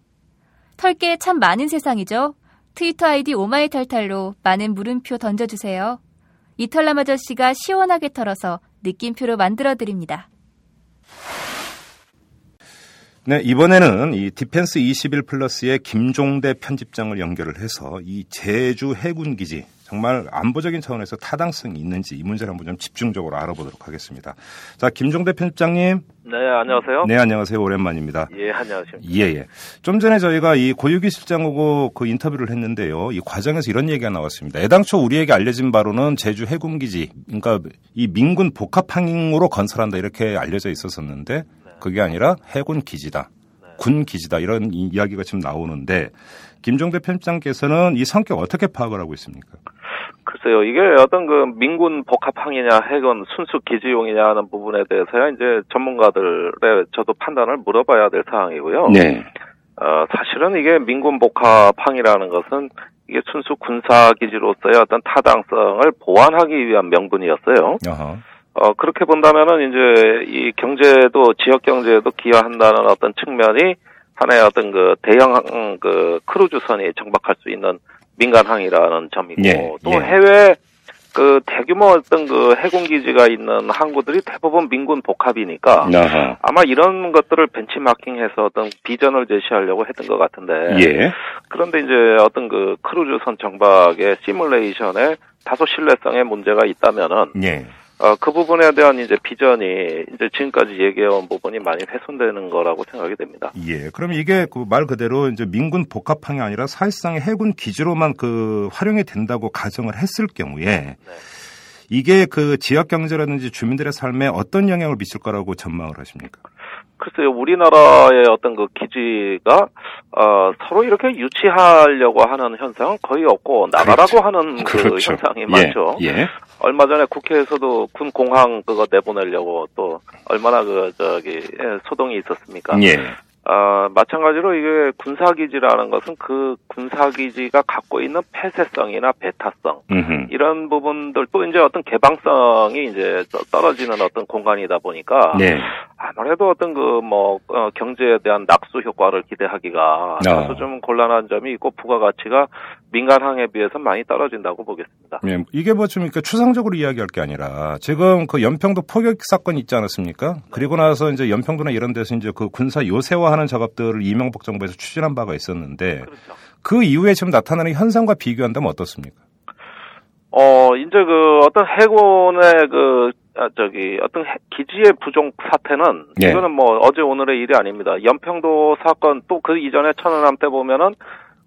Speaker 1: 털게 참 많은 세상이죠? 트위터 아이디 오마이탈탈로 많은 물음표 던져주세요. 이털남 아저씨가 시원하게 털어서 느낌표로 만들어드립니다.
Speaker 2: 네, 이번에는 이 디펜스 21 플러스의 김종대 편집장을 연결을 해서 이 제주 해군 기지 정말 안보적인 차원에서 타당성이 있는지 이 문제를 한번 좀 집중적으로 알아보도록 하겠습니다. 자, 김종대 편집장님.
Speaker 5: 네, 안녕하세요.
Speaker 2: 네, 안녕하세요. 오랜만입니다.
Speaker 5: 예, 안녕하세요.
Speaker 2: 예, 예. 좀 전에 저희가 이 고유기 실장하고 그 인터뷰를 했는데요. 이 과정에서 이런 얘기가 나왔습니다. 애당초 우리에게 알려진 바로는 제주 해군기지, 그러니까 이 민군 복합항으로 건설한다 이렇게 알려져 있었었는데 그게 아니라 해군 기지다. 군 기지다 이런 이- 이야기가 지금 나오는데 김종대 편집장께서는 이 성격 어떻게 파악을 하고 있습니까?
Speaker 5: 그 글쎄요, 이게 어떤 그 민군 복합항이냐 해건 순수 기지용이냐 하는 부분에 대해서야 이제 전문가들의 저도 판단을 물어봐야 될 사항이고요.
Speaker 2: 네.
Speaker 5: 어, 사실은 이게 민군 복합항이라는 것은 이게 순수 군사 기지로서의 어떤 타당성을 보완하기 위한 명분이었어요.
Speaker 2: 어허.
Speaker 5: 어, 그렇게 본다면은 이제 이 경제도 지역 경제에도 기여한다는 어떤 측면이 하나의 어떤 그 대형 항, 그 크루즈선이 정박할 수 있는 민간항이라는 점이고
Speaker 2: 예,
Speaker 5: 또
Speaker 2: 예.
Speaker 5: 해외 그 대규모 어떤 그 해군 기지가 있는 항구들이 대부분 민군 복합이니까
Speaker 2: 어허.
Speaker 5: 아마 이런 것들을 벤치마킹해서 어떤 비전을 제시하려고 했던 것 같은데
Speaker 2: 예.
Speaker 5: 그런데 이제 어떤 그 크루즈선 정박의 시뮬레이션에 다소 신뢰성에 문제가 있다면은
Speaker 2: 예.
Speaker 5: 어, 그 부분에 대한 이제 비전이 이제 지금까지 얘기해온 부분이 많이 훼손되는 거라고 생각이 됩니다.
Speaker 2: 예. 그럼 이게 그 말 그대로 이제 민군 복합항이 아니라 사실상 해군 기지로만 그 활용이 된다고 가정을 했을 경우에 이게 그 지역 경제라든지 주민들의 삶에 어떤 영향을 미칠 거라고 전망을 하십니까?
Speaker 5: 글쎄요, 우리나라의 어떤 그 기지가 어, 서로 이렇게 유치하려고 하는 현상은 거의 없고 나가라고 하는 그 현상이
Speaker 2: 예.
Speaker 5: 많죠.
Speaker 2: 예.
Speaker 5: 얼마 전에 국회에서도 군 공항 그거 내보내려고 또 얼마나 그 저기 예, 소동이 있었습니까?
Speaker 2: 예.
Speaker 5: 아, 마찬가지로 이게 군사기지라는 것은 그 군사기지가 갖고 있는 폐쇄성이나 배타성,
Speaker 2: 음흠.
Speaker 5: 이런 부분들 또 이제 어떤 개방성이 이제 저- 떨어지는 어떤 공간이다 보니까
Speaker 2: 네.
Speaker 5: 아무래도 어떤 그뭐 경제에 대한 낙수 효과를 기대하기가 다소 좀 곤란한 점이 있고 부가가치가 민간항에 비해서 많이 떨어진다고 보겠습니다.
Speaker 2: 예, 이게 뭐좀 그러니까 추상적으로 이야기할 게 아니라 지금 그 연평도 포격 사건 있지 않았습니까? 그리고 나서 이제 연평도나 이런 데서 이제 그 군사 요새화 하는 작업들을 이명박 정부에서 추진한 바가 있었는데
Speaker 5: 그렇죠.
Speaker 2: 그 이후에 지금 나타나는 현상과 비교한다면 어떻습니까?
Speaker 5: 어, 이제 그 어떤 해군의 그, 아, 저기, 어떤 해- 기지의 부족 사태는,
Speaker 2: 예.
Speaker 5: 이거는 뭐 어제 오늘의 일이 아닙니다. 연평도 사건 또 그 이전에 천안함 때 보면은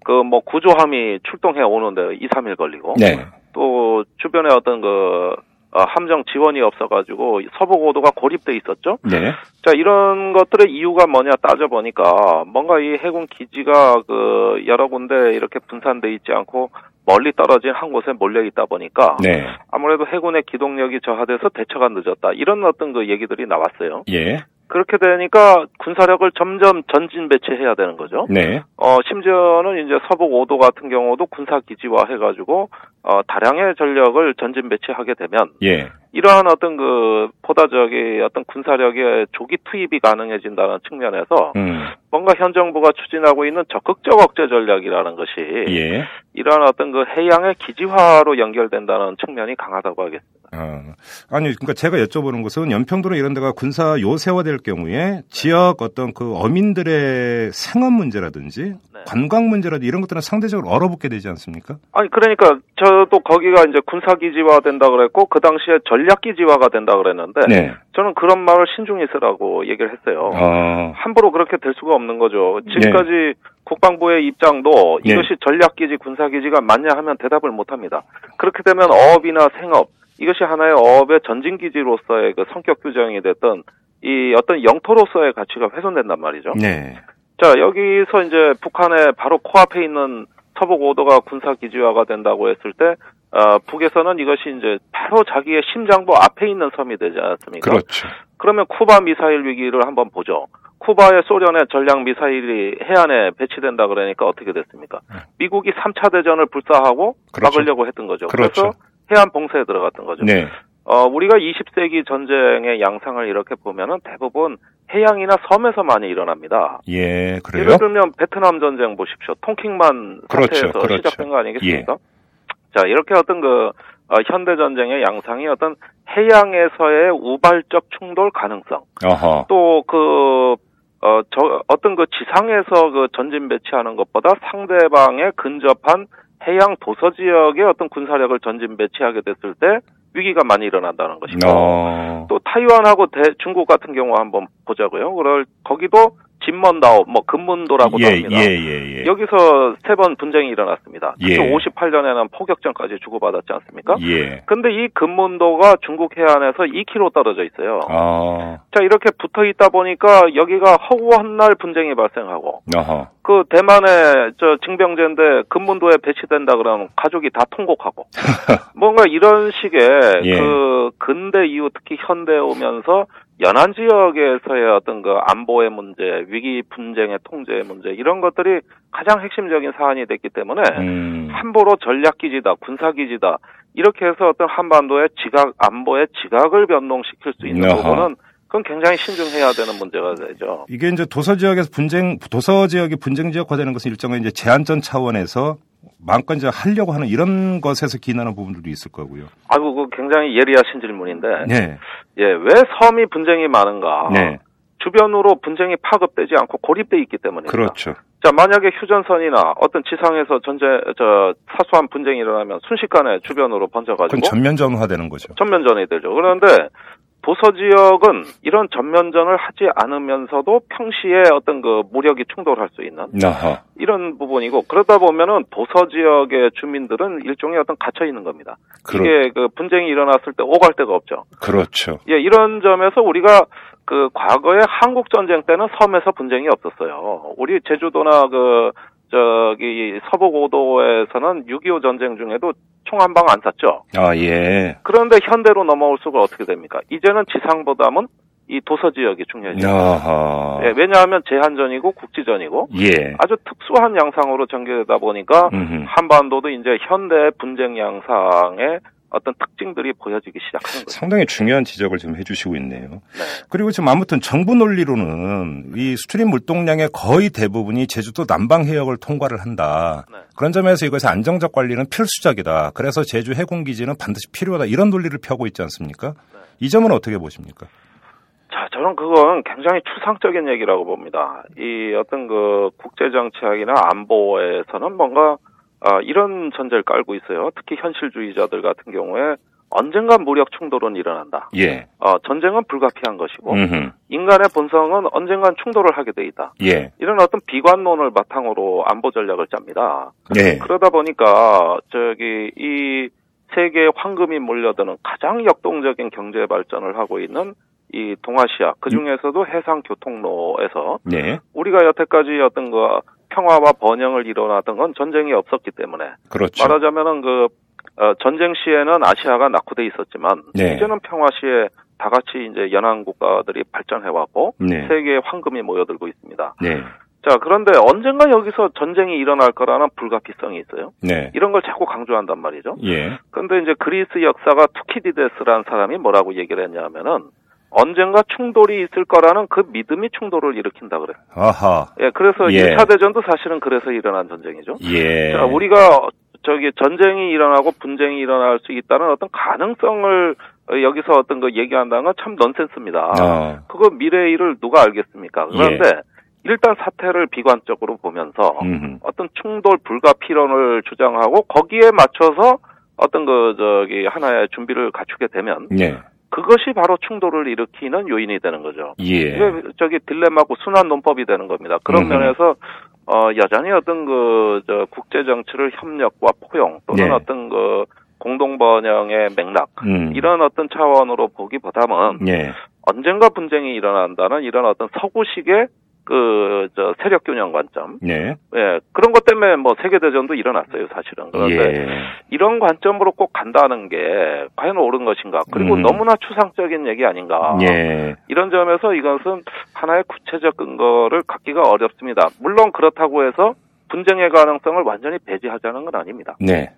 Speaker 5: 그 뭐 구조함이 출동해 오는데 2, 3일 걸리고,
Speaker 2: 네.
Speaker 5: 또 주변에 어떤 그, 어, 함정 지원이 없어가지고 서부고도가 고립돼 있었죠.
Speaker 2: 네.
Speaker 5: 자, 이런 것들의 이유가 뭐냐 따져보니까 뭔가 이 해군 기지가 그 여러 군데 이렇게 분산돼 있지 않고 멀리 떨어진 한 곳에 몰려 있다 보니까
Speaker 2: 네.
Speaker 5: 아무래도 해군의 기동력이 저하돼서 대처가 늦었다. 이런 어떤 그 얘기들이 나왔어요.
Speaker 2: 예.
Speaker 5: 그렇게 되니까 군사력을 점점 전진 배치해야 되는 거죠.
Speaker 2: 네.
Speaker 5: 어, 심지어는 이제 서북 5도 같은 경우도 군사 기지화 해가지고, 어, 다량의 전력을 전진 배치하게 되면,
Speaker 2: 예.
Speaker 5: 이러한 어떤 그, 저기 어떤 군사력의 조기 투입이 가능해진다는 측면에서,
Speaker 2: 음.
Speaker 5: 뭔가 현 정부가 추진하고 있는 적극적 억제 전략이라는 것이,
Speaker 2: 예.
Speaker 5: 이러한 어떤 그 해양의 기지화로 연결된다는 측면이 강하다고 하겠습니다.
Speaker 2: 어, 아니, 그러니까 제가 여쭤보는 것은 연평도나 이런 데가 군사 요새화될 경우에 지역 어떤 그 어민들의 생업 문제라든지
Speaker 5: 네.
Speaker 2: 관광 문제라든지 이런 것들은 상대적으로 얼어붙게 되지 않습니까?
Speaker 5: 아니 그러니까 저도 거기가 이제 군사 기지화 된다 그랬고 그 당시에 전략 기지화가 된다 그랬는데
Speaker 2: 네.
Speaker 5: 저는 그런 말을 신중히 쓰라고 얘기를 했어요.
Speaker 2: 어,
Speaker 5: 함부로 그렇게 될 수가 없는 거죠. 지금까지 국방부의 입장도
Speaker 2: 네.
Speaker 5: 이것이 전략기지, 군사기지가 맞냐 하면 대답을 못합니다. 그렇게 되면 어업이나 생업 이것이 하나의 어업의 전진기지로서의 그 성격 규정이 됐던 이 어떤 영토로서의 가치가 훼손된단 말이죠.
Speaker 2: 네.
Speaker 5: 자 여기서 이제 북한의 바로 코앞에 있는 서북 5도가 군사 기지화가 된다고 했을 때 어, 북에서는 이것이 이제 바로 자기의 심장부 앞에 있는 섬이 되지 않습니까?
Speaker 2: 그렇죠.
Speaker 5: 그러면 쿠바 미사일 위기를 한번 보죠. 쿠바의 소련의 전략 미사일이 해안에 배치된다 그러니까 어떻게 됐습니까? 미국이 3차 대전을 불사하고
Speaker 2: 네. 그렇죠.
Speaker 5: 막으려고 했던 거죠.
Speaker 2: 그렇죠.
Speaker 5: 래서 해안 봉쇄에 들어갔던 거죠.
Speaker 2: 네.
Speaker 5: 어, 우리가 20세기 전쟁의 양상을 이렇게 보면은 대부분 해양이나 섬에서 많이 일어납니다.
Speaker 2: 예, 그래요?
Speaker 5: 예를 들면 베트남 전쟁 보십시오. 통킹만
Speaker 2: 그렇죠,
Speaker 5: 사태에서
Speaker 2: 그렇죠.
Speaker 5: 시작된 거 아니겠습니까? 자, 이렇게 어떤 그 어, 현대 전쟁의 양상이 어떤 해양에서의 우발적 충돌 가능성,
Speaker 2: 어허.
Speaker 5: 또그 어, 저, 어떤 그 지상에서 그 전진 배치하는 것보다 상대방의 근접한 해양 도서 지역의 어떤 군사력을 전진 배치하게 됐을 때 위기가 많이 일어난다는 것이고
Speaker 2: 어.
Speaker 5: 또 타이완하고 대, 중국 같은 경우 한번 보자고요. 그럴 거기도 진먼다오, 뭐 금문도라고도
Speaker 2: 예,
Speaker 5: 합니다.
Speaker 2: 예, 예, 예.
Speaker 5: 여기서 세 번 분쟁이 일어났습니다. 특히
Speaker 2: 예.
Speaker 5: 58년에는 포격전까지 주고받았지 않습니까?
Speaker 2: 예.
Speaker 5: 근데 이 금문도가 중국 해안에서 2km 떨어져 있어요.
Speaker 2: 아,
Speaker 5: 자, 이렇게 붙어 있다 보니까 여기가 허구한 날 분쟁이 발생하고
Speaker 2: 어허.
Speaker 5: 그 대만의 저 징병제인데 금문도에 배치된다 그러면 가족이 다 통곡하고 [LAUGHS] 뭔가 이런 식의
Speaker 2: 예.
Speaker 5: 그 근대 이후 특히 현대에 오면서 연안 지역에서의 어떤 그 안보의 문제, 위기 분쟁의 통제의 문제 이런 것들이 가장 핵심적인 사안이 됐기 때문에
Speaker 2: 음.
Speaker 5: 함부로 전략 기지다, 군사 기지다 이렇게 해서 어떤 한반도의 지각 안보의 지각을 변동시킬 수 있는
Speaker 2: 어허.
Speaker 5: 부분은 그건 굉장히 신중해야 되는 문제가 되죠.
Speaker 2: 이게 이제 도서 지역에서 분쟁, 도서 지역이 분쟁 지역화되는 것은 일종의 이제 제한전 차원에서 마음껏 이제 하려고 하는 이런 것에서 기인하는 부분들도 있을 거고요.
Speaker 5: 아이고, 그 굉장히 예리하신 질문인데,
Speaker 2: 네.
Speaker 5: 예, 왜 섬이 분쟁이 많은가?
Speaker 2: 네.
Speaker 5: 주변으로 분쟁이 파급되지 않고 고립돼 있기 때문입니다.
Speaker 2: 그렇죠.
Speaker 5: 자, 만약에 휴전선이나 어떤 지상에서 전제, 저, 사소한 분쟁이 일어나면 순식간에 주변으로 번져가지고
Speaker 2: 그건 전면전화되는 거죠.
Speaker 5: 전면전이 되죠. 그런데 도서 지역은 이런 전면전을 하지 않으면서도 평시에 어떤 그 무력이 충돌할 수 있는
Speaker 2: 아하.
Speaker 5: 이런 부분이고 그러다 보면은 도서 지역의 주민들은 일종의 어떤 갇혀 있는 겁니다.
Speaker 2: 그렇-
Speaker 5: 이게 그 분쟁이 일어났을 때 오갈 데가 없죠.
Speaker 2: 그렇죠.
Speaker 5: 예, 이런 점에서 우리가 그 과거에 한국 전쟁 때는 섬에서 분쟁이 없었어요. 우리 제주도나 그 저기 서부고도에서는 6.25 전쟁 중에도 총 한 방 안 쐈죠.
Speaker 2: 아, 예.
Speaker 5: 그런데 현대로 넘어올 수가 어떻게 됩니까? 이제는 지상보다는 이 도서 지역이 중요해요.
Speaker 2: 아하.
Speaker 5: 예, 왜냐하면 제한전이고 국지전이고
Speaker 2: 예.
Speaker 5: 아주 특수한 양상으로 전개되다 보니까
Speaker 2: 음흠.
Speaker 5: 한반도도 이제 현대 분쟁 양상의 어떤 특징들이 보여지기 시작하는 거죠.
Speaker 2: 상당히 중요한 지적을 지금 해주시고 있네요.
Speaker 5: 네.
Speaker 2: 그리고 지금 아무튼 정부 논리로는 이 수트림 물동량의 거의 대부분이 제주도 남방 해역을 통과를 한다.
Speaker 5: 네.
Speaker 2: 그런 점에서 이것의 안정적 관리는 필수적이다. 그래서 제주 해군 기지는 반드시 필요하다. 이런 논리를 펴고 있지 않습니까?
Speaker 5: 네.
Speaker 2: 이 점은 어떻게 보십니까?
Speaker 5: 자, 저는 그건 굉장히 추상적인 얘기라고 봅니다. 이 어떤 그 국제 정치학이나 안보에서는 뭔가 아, 이런 전제를 깔고 있어요. 특히 현실주의자들 같은 경우에 언젠간 무력 충돌은 일어난다.
Speaker 2: 예.
Speaker 5: 어, 전쟁은 불가피한 것이고
Speaker 2: 음흠.
Speaker 5: 인간의 본성은 언젠간 충돌을 하게 돼 있다.
Speaker 2: 예.
Speaker 5: 이런 어떤 비관론을 바탕으로 안보 전략을 짭니다.
Speaker 2: 예.
Speaker 5: 그러다 보니까 저기 이 세계의 황금이 몰려드는 가장 역동적인 경제 발전을 하고 있는 이 동아시아 그 중에서도 해상 교통로에서
Speaker 2: 예.
Speaker 5: 우리가 여태까지 어떤 거 평화와 번영을 이뤄놨던 건 전쟁이 없었기 때문에
Speaker 2: 그렇죠.
Speaker 5: 말하자면은 그 어, 전쟁 시에는 아시아가 낙후돼 있었지만
Speaker 2: 네.
Speaker 5: 이제는 평화 시에 다 같이 이제 연안 국가들이 발전해 왔고
Speaker 2: 네.
Speaker 5: 세계의 황금이 모여들고 있습니다.
Speaker 2: 네.
Speaker 5: 자 그런데 언젠가 여기서 전쟁이 일어날 거라는 불가피성이 있어요.
Speaker 2: 네.
Speaker 5: 이런 걸 자꾸 강조한단 말이죠.
Speaker 2: 예.
Speaker 5: 근데 이제 그리스 역사가 투키디데스라는 사람이 뭐라고 얘기를 했냐면은 언젠가 충돌이 있을 거라는 그 믿음이 충돌을 일으킨다 그래요.
Speaker 2: 아하.
Speaker 5: 예, 그래서
Speaker 2: 예.
Speaker 5: 1차 대전도 사실은 그래서 일어난 전쟁이죠.
Speaker 2: 예.
Speaker 5: 자, 우리가 저기 전쟁이 일어나고 분쟁이 일어날 수 있다는 어떤 가능성을 어, 여기서 어떤 거 얘기한다는 건 참 넌센스입니다.
Speaker 2: 어.
Speaker 5: 그거 미래의 일을 누가 알겠습니까? 그런데 일단 사태를 비관적으로 보면서
Speaker 2: 음흠.
Speaker 5: 어떤 충돌 불가피론을 주장하고 거기에 맞춰서 어떤 그 저기 하나의 준비를 갖추게 되면
Speaker 2: 예.
Speaker 5: 그것이 바로 충돌을 일으키는 요인이 되는 거죠.
Speaker 2: 예.
Speaker 5: 이게 저기 딜레마고 순환 논법이 되는 겁니다. 그런
Speaker 2: 음흠.
Speaker 5: 면에서 어 여전히 어떤 그 저 국제 정치를 협력과 포용 또는
Speaker 2: 네.
Speaker 5: 어떤 그 공동 번영의 맥락
Speaker 2: 음.
Speaker 5: 이런 어떤 차원으로 보기보다는
Speaker 2: 예.
Speaker 5: 언젠가 분쟁이 일어난다는 이런 어떤 서구식의 그 저 세력 균형 관점
Speaker 2: 예.
Speaker 5: 예 그런 것 때문에 뭐 세계 대전도 일어났어요 사실은 그런데
Speaker 2: 예.
Speaker 5: 이런 관점으로 꼭 간다는 게 과연 옳은 것인가 그리고
Speaker 2: 음.
Speaker 5: 너무나 추상적인 얘기 아닌가
Speaker 2: 예.
Speaker 5: 이런 점에서 이것은 하나의 구체적 근거를 갖기가 어렵습니다. 물론 그렇다고 해서 분쟁의 가능성을 완전히 배제하자는 건 아닙니다.
Speaker 2: 네.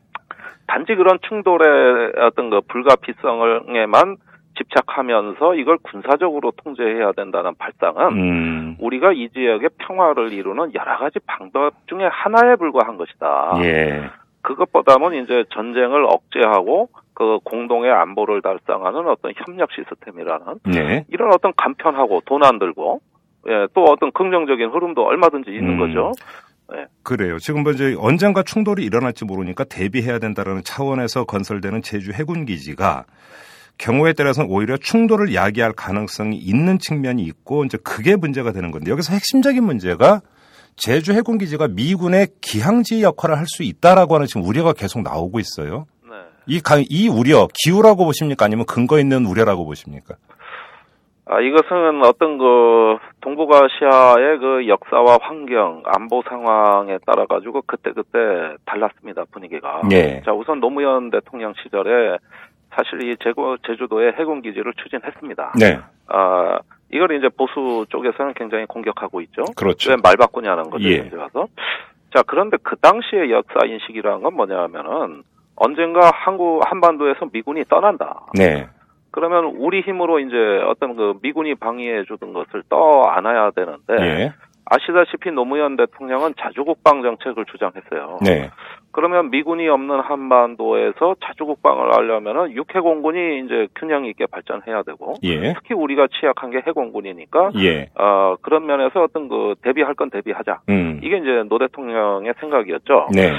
Speaker 5: 단지 그런 충돌의 어떤 그 불가피성에만 집착하면서 이걸 군사적으로 통제해야 된다는 발상은
Speaker 2: 음.
Speaker 5: 우리가 이 지역의 평화를 이루는 여러 가지 방법 중에 하나에 불과한 것이다.
Speaker 2: 예.
Speaker 5: 그것보다는 이제 전쟁을 억제하고 그 공동의 안보를 달성하는 어떤 협력 시스템이라는
Speaker 2: 네.
Speaker 5: 이런 어떤 간편하고 돈 안 들고 예, 또 어떤 긍정적인 흐름도 얼마든지 있는
Speaker 2: 음.
Speaker 5: 거죠.
Speaker 2: 그래요. 지금 뭐 이제 언젠가 충돌이 일어날지 모르니까 대비해야 된다라는 차원에서 건설되는 제주 해군 기지가 경우에 따라서는 오히려 충돌을 야기할 가능성이 있는 측면이 있고 이제 그게 문제가 되는 건데 여기서 핵심적인 문제가 제주 해군 기지가 미군의 기항지 역할을 할 수 있다라고 하는 지금 우려가 계속 나오고 있어요.
Speaker 5: 네.
Speaker 2: 이, 가- 이 우려 기우라고 보십니까 아니면 근거 있는 우려라고 보십니까?
Speaker 5: 아, 이것은 어떤 그 동북아시아의 그 역사와 환경, 안보 상황에 따라 가지고 그때 그때 달랐습니다, 분위기가.
Speaker 2: 예.
Speaker 5: 자, 우선 노무현 대통령 시절에 사실 이 제고, 제주도의 해군 기지를 추진했습니다.
Speaker 2: 네,
Speaker 5: 아, 이걸 이제 보수 쪽에서는 굉장히 공격하고 있죠.
Speaker 2: 그렇죠.
Speaker 5: 왜 말 바꾸냐는 거죠,
Speaker 2: 예.
Speaker 5: 와서. 자, 그런데 그 당시의 역사 인식이라는 건 뭐냐면은 언젠가 한국 한반도에서 미군이 떠난다.
Speaker 2: 네,
Speaker 5: 그러면 우리 힘으로 이제 어떤 그 미군이 방위해 주던 것을 떠 안아야 되는데
Speaker 2: 예,
Speaker 5: 아시다시피 노무현 대통령은 자주국방 정책을 주장했어요.
Speaker 2: 네,
Speaker 5: 그러면 미군이 없는 한반도에서 자주국방을 하려면은 육해공군이 이제 균형 있게 발전해야 되고
Speaker 2: 예,
Speaker 5: 특히 우리가 취약한 게 해공군이니까
Speaker 2: 예,
Speaker 5: 어 그런 면에서 어떤 그 대비할 건 대비하자.
Speaker 2: 음,
Speaker 5: 이게 이제 노 대통령의 생각이었죠.
Speaker 2: 네,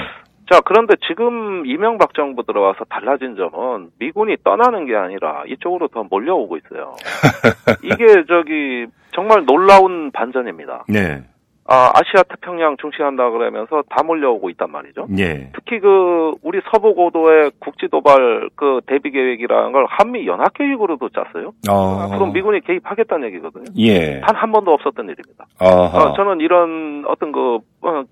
Speaker 5: 자, 그런데 지금 이명박 정부 들어와서 달라진 점은 미군이 떠나는 게 아니라 이쪽으로 더 몰려오고 있어요. [LAUGHS] 이게 저기 정말 놀라운 반전입니다.
Speaker 2: 네,
Speaker 5: 아, 아시아 태평양 중시한다 그러면서 다 몰려오고 있단 말이죠.
Speaker 2: 예,
Speaker 5: 특히 그 우리 서부 고도의 국지 도발 그 대비 계획이라는 걸 한미 연합 계획으로도 짰어요.
Speaker 2: 어,
Speaker 5: 그럼 미군이 개입하겠다는 얘기거든요.
Speaker 2: 예,
Speaker 5: 단 한 번도 없었던 일입니다.
Speaker 2: 어,
Speaker 5: 저는 이런 어떤 그 어,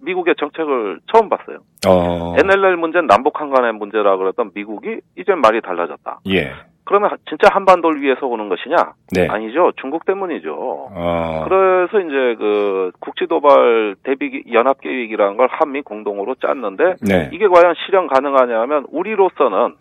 Speaker 5: 미국의 정책을 처음 봤어요.
Speaker 2: 어,
Speaker 5: NLL 문제는 남북 한 간의 문제라 그랬던 미국이 이제 말이 달라졌다.
Speaker 2: 예,
Speaker 5: 그러면 진짜 한반도를 위해서 오는 것이냐?
Speaker 2: 네,
Speaker 5: 아니죠. 중국 때문이죠.
Speaker 2: 어,
Speaker 5: 그래서 이제 그 국지도발 대비 연합 계획이라는 걸 한미 공동으로 짰는데
Speaker 2: 네,
Speaker 5: 이게 과연 실현 가능하냐면 우리로서는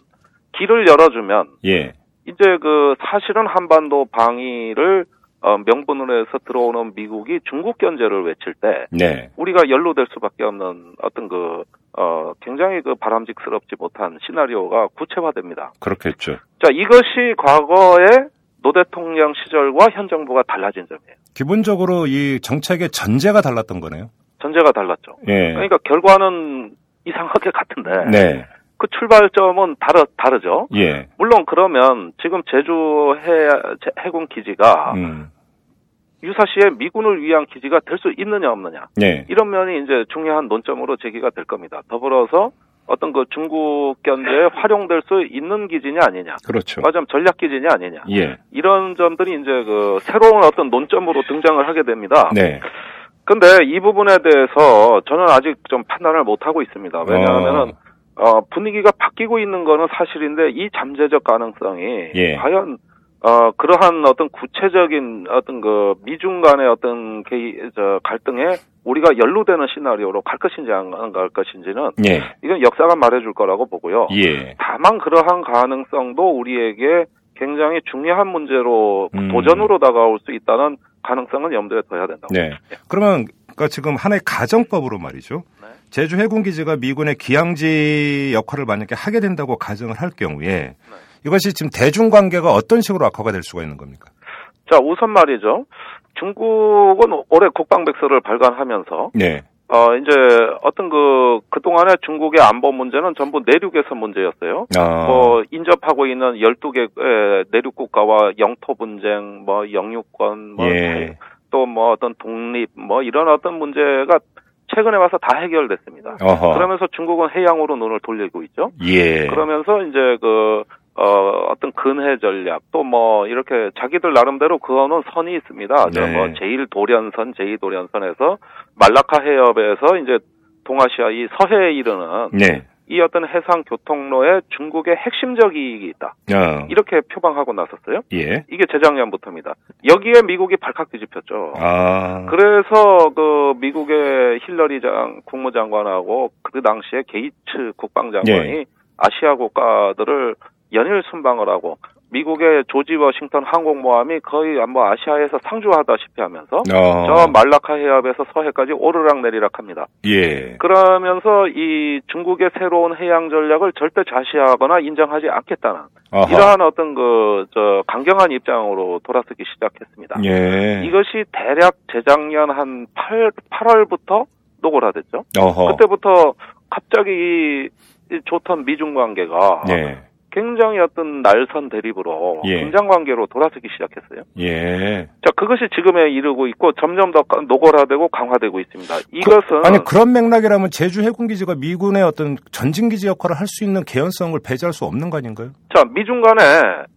Speaker 5: 길을 열어주면
Speaker 2: 예,
Speaker 5: 이제 그 사실은 한반도 방위를 어, 명분으로 해서 들어오는 미국이 중국 견제를 외칠 때
Speaker 2: 네,
Speaker 5: 우리가 연루될 수밖에 없는 어떤 그, 어, 굉장히 그 바람직스럽지 못한 시나리오가 구체화됩니다.
Speaker 2: 그렇겠죠.
Speaker 5: 자, 이것이 과거의 노 대통령 시절과 현 정부가 달라진 점이에요.
Speaker 2: 기본적으로 이 정책의 전제가 달랐던 거네요.
Speaker 5: 전제가 달랐죠.
Speaker 2: 예,
Speaker 5: 그러니까 결과는 이상하게 같은데
Speaker 2: 네,
Speaker 5: 그 출발점은 다르, 다르죠.
Speaker 2: 예,
Speaker 5: 물론 그러면 지금 제주 해, 제- 해군 기지가
Speaker 2: 음,
Speaker 5: 유사시에 미군을 위한 기지가 될 수 있느냐 없느냐
Speaker 2: 네,
Speaker 5: 이런 면이 이제 중요한 논점으로 제기가 될 겁니다. 더불어서 어떤 그 중국 견제에 활용될 수 있는 기지냐 아니냐,
Speaker 2: 그렇죠.
Speaker 5: 맞으면 전략 기지냐 아니냐
Speaker 2: 예,
Speaker 5: 이런 점들이 이제 그 새로운 어떤 논점으로 등장을 하게 됩니다.
Speaker 2: 네,
Speaker 5: 근데 이 부분에 대해서 저는 아직 좀 판단을 못 하고 있습니다. 왜냐하면은 어, 분위기가 바뀌고 있는 거는 사실인데 이 잠재적 가능성이
Speaker 2: 예.
Speaker 5: 과연 어, 그러한 어떤 구체적인 어떤 그 미중 간의 어떤 개, 저, 갈등에 우리가 연루되는 시나리오로 갈 것인지 안 갈 것인지는
Speaker 2: 예,
Speaker 5: 이건 역사가 말해줄 거라고 보고요.
Speaker 2: 예,
Speaker 5: 다만 그러한 가능성도 우리에게 굉장히 중요한 문제로
Speaker 2: 음.
Speaker 5: 도전으로 다가올 수 있다는 가능성은 염두에 둬야 된다고.
Speaker 2: 네. 그러면 그러니까 지금 하나의 가정법으로 말이죠.
Speaker 5: 네.
Speaker 2: 제주 해군기지가 미군의 기항지 역할을 만약에 하게 된다고 가정을 할 경우에
Speaker 5: 네.
Speaker 2: 이것이 지금 대중 관계가 어떤 식으로 악화가 될 수가 있는 겁니까?
Speaker 5: 자, 우선 말이죠. 중국은 올해 국방백서를 발간하면서
Speaker 2: 네.
Speaker 5: 어 이제 어떤 그 그동안에 중국의 안보 문제는 전부 내륙에서 문제였어요.
Speaker 2: 아,
Speaker 5: 뭐 인접하고 있는 12개 내륙 국가와 영토 분쟁, 뭐 영유권, 뭐
Speaker 2: 예.
Speaker 5: 또뭐 어떤 독립 뭐 이런 어떤 문제가 최근에 와서 다 해결됐습니다.
Speaker 2: 어허.
Speaker 5: 그러면서 중국은 해양으로 눈을 돌리고 있죠.
Speaker 2: 예.
Speaker 5: 그러면서 이제 그, 어, 어떤 근해 전략, 또 뭐, 이렇게 자기들 나름대로 그거는 선이 있습니다. 저
Speaker 2: 네.
Speaker 5: 뭐, 제1도련선, 제2도련선에서 말라카 해협에서 이제 동아시아 이 서해에 이르는
Speaker 2: 네.
Speaker 5: 이 어떤 해상 교통로에 중국의 핵심적 이익이 있다.
Speaker 2: 어.
Speaker 5: 이렇게 표방하고 나섰어요.
Speaker 2: 예.
Speaker 5: 이게 재작년부터입니다. 여기에 미국이 발칵 뒤집혔죠.
Speaker 2: 아.
Speaker 5: 그래서 그 미국의 힐러리 장 국무장관하고 그 당시에 게이츠 국방장관이
Speaker 2: 예.
Speaker 5: 아시아 국가들을 연일 순방을 하고 미국의 조지 워싱턴 항공모함이 거의 뭐 아시아에서 상주하다시피 하면서
Speaker 2: 어.
Speaker 5: 저 말라카 해협에서 서해까지 오르락 내리락 합니다.
Speaker 2: 예.
Speaker 5: 그러면서 이 중국의 새로운 해양 전략을 절대 좌시하거나 인정하지 않겠다는
Speaker 2: 어허.
Speaker 5: 이러한 어떤 그 저 강경한 입장으로 돌아서기 시작했습니다.
Speaker 2: 예.
Speaker 5: 이것이 대략 재작년 한 8, 8월부터 노골화됐죠.
Speaker 2: 어허.
Speaker 5: 그때부터 갑자기 이, 이 좋던 미중 관계가
Speaker 2: 예.
Speaker 5: 굉장히 어떤 날선 대립으로
Speaker 2: 예.
Speaker 5: 긴장 관계로 돌아서기 시작했어요.
Speaker 2: 예.
Speaker 5: 자, 그것이 지금에 이르고 있고 점점 더 노골화되고 강화되고 있습니다. 이것은
Speaker 2: 아니 그런 맥락이라면 제주 해군기지가 미군의 어떤 전진기지 역할을 할 수 있는 개연성을 배제할 수 없는 거 아닌가요?
Speaker 5: 자, 미중 간에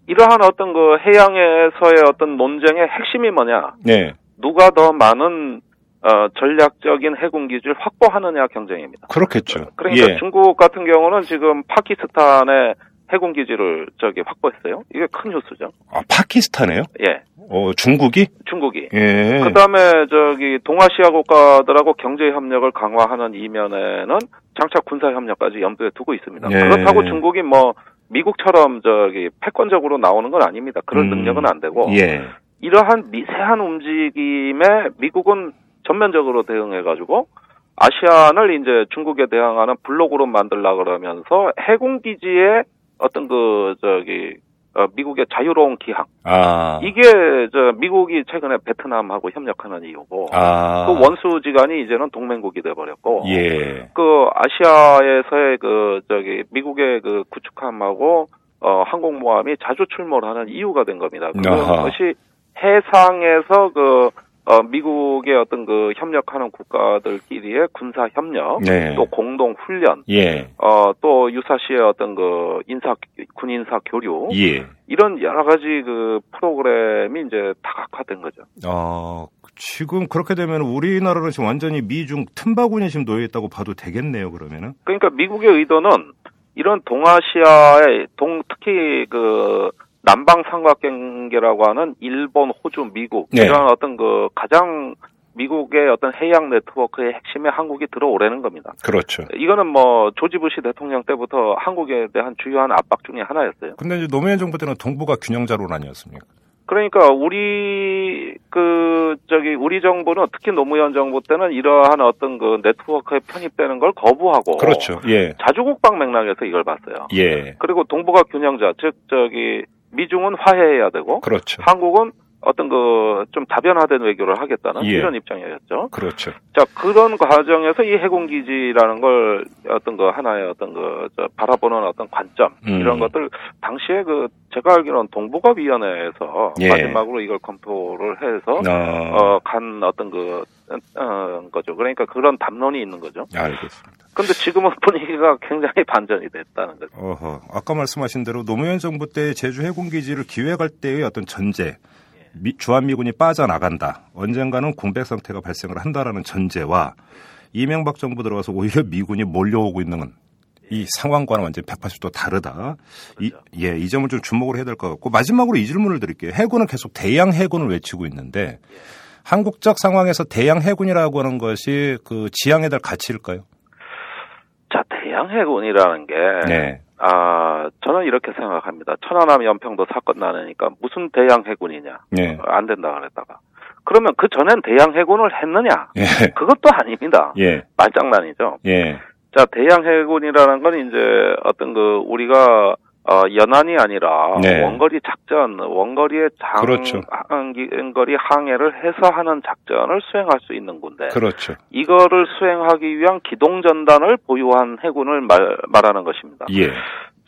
Speaker 5: 이러한 어떤 그 해양에서의 어떤 논쟁의 핵심이 뭐냐?
Speaker 2: 네.
Speaker 5: 누가 더 많은 어, 전략적인 해군 기지를 확보하느냐 경쟁입니다.
Speaker 2: 그렇겠죠.
Speaker 5: 그러니까
Speaker 2: 예.
Speaker 5: 중국 같은 경우는 지금 파키스탄에 해군 기지를 저기 확보했어요. 이게 큰 뉴스죠.
Speaker 2: 아, 파키스탄에요?
Speaker 5: 예,
Speaker 2: 어, 중국이?
Speaker 5: 중국이.
Speaker 2: 예.
Speaker 5: 그다음에 저기 동아시아 국가들하고 경제 협력을 강화하는 이면에는 장차 군사 협력까지 염두에 두고 있습니다.
Speaker 2: 예.
Speaker 5: 그렇다고 중국이 뭐 미국처럼 저기 패권적으로 나오는 건 아닙니다. 그런
Speaker 2: 음.
Speaker 5: 능력은 안 되고
Speaker 2: 예.
Speaker 5: 이러한 미세한 움직임에 미국은 전면적으로 대응해가지고 아시안을 이제 중국에 대항하는 블록으로 만들라 그러면서 해군 기지의 어떤 그 저기 어, 미국의 자유로운 기항
Speaker 2: 아.
Speaker 5: 이게 저 미국이 최근에 베트남하고 협력하는 이유고
Speaker 2: 아.
Speaker 5: 그 원수지간이 이제는 동맹국이 돼 버렸고
Speaker 2: 예.
Speaker 5: 그 아시아에서의 그 저기 미국의 그 구축함하고 어 항공모함이 자주 출몰하는 이유가 된 겁니다. 그것이 해상에서 그 어, 미국의 어떤 그 협력하는 국가들끼리의 군사 협력,
Speaker 2: 네.
Speaker 5: 또 공동 훈련,
Speaker 2: 예.
Speaker 5: 어, 또 유사시의 어떤 그 인사, 군 인사 교류,
Speaker 2: 예.
Speaker 5: 이런 여러 가지 그 프로그램이 이제 다각화된 거죠.
Speaker 2: 어, 지금 그렇게 되면 우리나라는 지금 완전히 미중 틈바구니에 지금 놓여 있다고 봐도 되겠네요, 그러면은.
Speaker 5: 그러니까 미국의 의도는 이런 동아시아의 동 특히 그 남방 삼각경계라고 하는 일본, 호주, 미국
Speaker 2: 네.
Speaker 5: 이런 어떤 그 가장 미국의 어떤 해양 네트워크의 핵심에 한국이 들어오라는 겁니다.
Speaker 2: 그렇죠.
Speaker 5: 이거는 뭐 조지 부시 대통령 때부터 한국에 대한 주요한 압박 중의 하나였어요.
Speaker 2: 근데 이제 노무현 정부 때는 동북아 균형자론 아니었습니까?
Speaker 5: 그러니까 우리 그 저기 우리 정부는 특히 노무현 정부 때는 이러한 어떤 그 네트워크에 편입되는 걸 거부하고
Speaker 2: 그렇죠. 예.
Speaker 5: 자주국방 맥락에서 이걸 봤어요.
Speaker 2: 예.
Speaker 5: 그리고 동북아 균형자 즉 저기 미중은 화해해야 되고
Speaker 2: 그렇죠.
Speaker 5: 한국은 어떤 그 좀 다변화된 외교를 하겠다는
Speaker 2: 예.
Speaker 5: 이런 입장이었죠.
Speaker 2: 그렇죠.
Speaker 5: 자 그런 과정에서 이 해군 기지라는 걸 어떤 그 하나의 어떤 그저 바라보는 어떤 관점
Speaker 2: 음.
Speaker 5: 이런 것들 당시에 그 제가 알기로는 동북아 위원회에서
Speaker 2: 예.
Speaker 5: 마지막으로 이걸 검토를 해서
Speaker 2: 어,
Speaker 5: 어간 어 떤 그 어, 거죠. 그러니까 그런 담론이 있는 거죠.
Speaker 2: 알겠습니다.
Speaker 5: 근데 지금은 [LAUGHS] 분위기가 굉장히 반전이 됐다는 거죠.
Speaker 2: 어허, 아까 말씀하신 대로 노무현 정부 때 제주 해군기지를 기획할 때의 어떤 전제, 미- 주한미군이 빠져나간다. 언젠가는 공백 상태가 발생을 한다라는 전제와 이명박 정부 들어가서 오히려 미군이 몰려오고 있는 이 상황과는 완전히 180도 다르다. 이, 예, 이 점을 좀 주목을 해야 될 것 같고 마지막으로 이 질문을 드릴게요. 해군은 계속 대양 해군을 외치고 있는데 한국적 상황에서 대양 해군이라고 하는 것이 그 지향에 될 가치일까요?
Speaker 5: 자, 대양 해군이라는 게
Speaker 2: 네.
Speaker 5: 아, 저는 이렇게 생각합니다. 천안함 연평도 사건 나니까 무슨 대양 해군이냐?
Speaker 2: 네.
Speaker 5: 안 된다 그랬다가. 그러면 그 전엔 대양 해군을 했느냐?
Speaker 2: 예.
Speaker 5: 그것도 아닙니다.
Speaker 2: 예.
Speaker 5: 말장난이죠.
Speaker 2: 예.
Speaker 5: 자, 대양 해군이라는 건 이제 어떤 그 우리가 어, 연안이 아니라
Speaker 2: 네.
Speaker 5: 원거리 작전, 원거리의 장,
Speaker 2: 그렇죠.
Speaker 5: 거리 항해를 해서 하는 작전을 수행할 수 있는 군데
Speaker 2: 그렇죠.
Speaker 5: 이거를 수행하기 위한 기동 전단을 보유한 해군을 말, 말하는 것입니다.
Speaker 2: 예.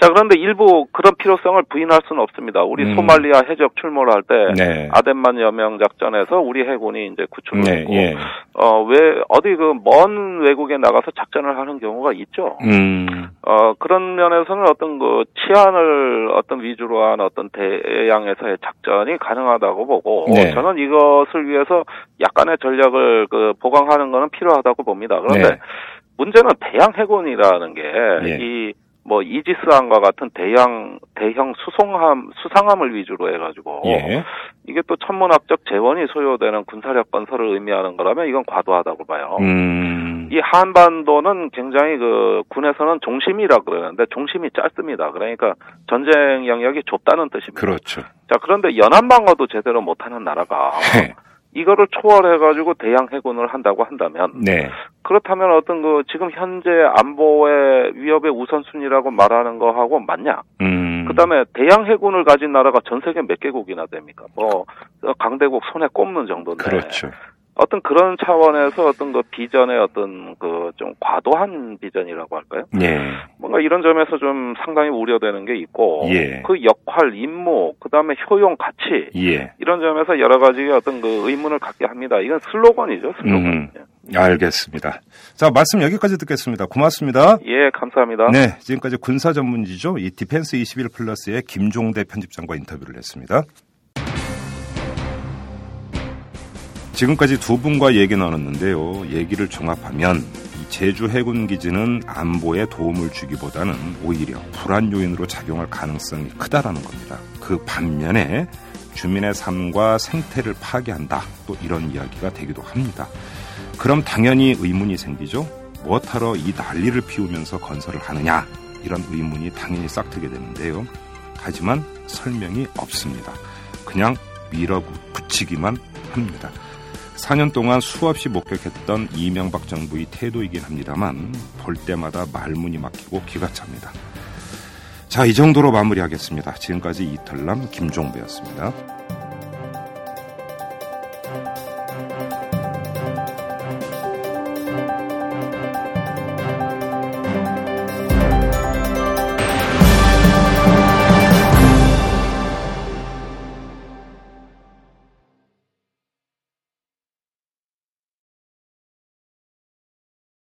Speaker 5: 자, 그런데 일부 그런 필요성을 부인할 수는 없습니다. 우리
Speaker 2: 음.
Speaker 5: 소말리아 해적 출몰할 때
Speaker 2: 네.
Speaker 5: 아덴만 여명 작전에서 우리 해군이 이제 구출을
Speaker 2: 네,
Speaker 5: 했고
Speaker 2: 예.
Speaker 5: 어, 왜 어디 그 먼 외국에 나가서 작전을 하는 경우가 있죠.
Speaker 2: 음.
Speaker 5: 어, 그런 면에서는 어떤 그 치안을 어떤 위주로 한 어떤 대양에서의 작전이 가능하다고 보고
Speaker 2: 네.
Speaker 5: 저는 이것을 위해서 약간의 전략을 그 보강하는 것은 필요하다고 봅니다. 그런데
Speaker 2: 네.
Speaker 5: 문제는 대양 해군이라는 게
Speaker 2: 예.
Speaker 5: 이 뭐 이지스함과 같은 대양 대형 수송함 수상함을 위주로 해가지고
Speaker 2: 예.
Speaker 5: 이게 또 천문학적 재원이 소요되는 군사력 건설을 의미하는 거라면 이건 과도하다고 봐요.
Speaker 2: 음.
Speaker 5: 이 한반도는 굉장히 그 군에서는 종심이라 그러는데 종심이 짧습니다. 그러니까 전쟁 영역이 좁다는 뜻입니다.
Speaker 2: 그렇죠.
Speaker 5: 자 그런데 연안 방어도 제대로 못하는 나라가
Speaker 2: 네.
Speaker 5: 이거를 초월해가지고 대양 해군을 한다고 한다면
Speaker 2: 네.
Speaker 5: 그렇다면 어떤 그 지금 현재 안보의 위협의 우선순위라고 말하는 거하고 맞냐?
Speaker 2: 음.
Speaker 5: 그다음에 대양 해군을 가진 나라가 전 세계 몇 개국이나 됩니까? 뭐 강대국 손에 꼽는 정도인데
Speaker 2: 그렇죠.
Speaker 5: 어떤 그런 차원에서 어떤 그 비전의 어떤 그 좀 과도한 비전이라고 할까요?
Speaker 2: 예.
Speaker 5: 뭔가 이런 점에서 좀 상당히 우려되는 게 있고
Speaker 2: 예.
Speaker 5: 그 역할, 임무, 그다음에 효용, 가치
Speaker 2: 예.
Speaker 5: 이런 점에서 여러 가지 어떤 그 의문을 갖게 합니다. 이건 슬로건이죠, 슬로건.
Speaker 2: 음. 알겠습니다. 자, 말씀 여기까지 듣겠습니다. 고맙습니다.
Speaker 5: 예, 감사합니다.
Speaker 2: 네, 지금까지 군사 전문지죠. 이 디펜스 21 플러스의 김종대 편집장과 인터뷰를 했습니다. 지금까지 두 분과 얘기 나눴는데요. 얘기를 종합하면 이 제주 해군 기지는 안보에 도움을 주기보다는 오히려 불안 요인으로 작용할 가능성이 크다라는 겁니다. 그 반면에 주민의 삶과 생태를 파괴한다. 또 이런 이야기가 되기도 합니다. 그럼 당연히 의문이 생기죠. 무엇하러 이 난리를 피우면서 건설을 하느냐? 이런 의문이 당연히 싹트게 되는데요. 하지만 설명이 없습니다. 그냥 밀어붙이기만 합니다. 4년 동안 수없이 목격했던 이명박 정부의 태도이긴 합니다만 볼 때마다 말문이 막히고 기가 찹니다. 자, 이 정도로 마무리하겠습니다. 지금까지 이털남 김종배였습니다.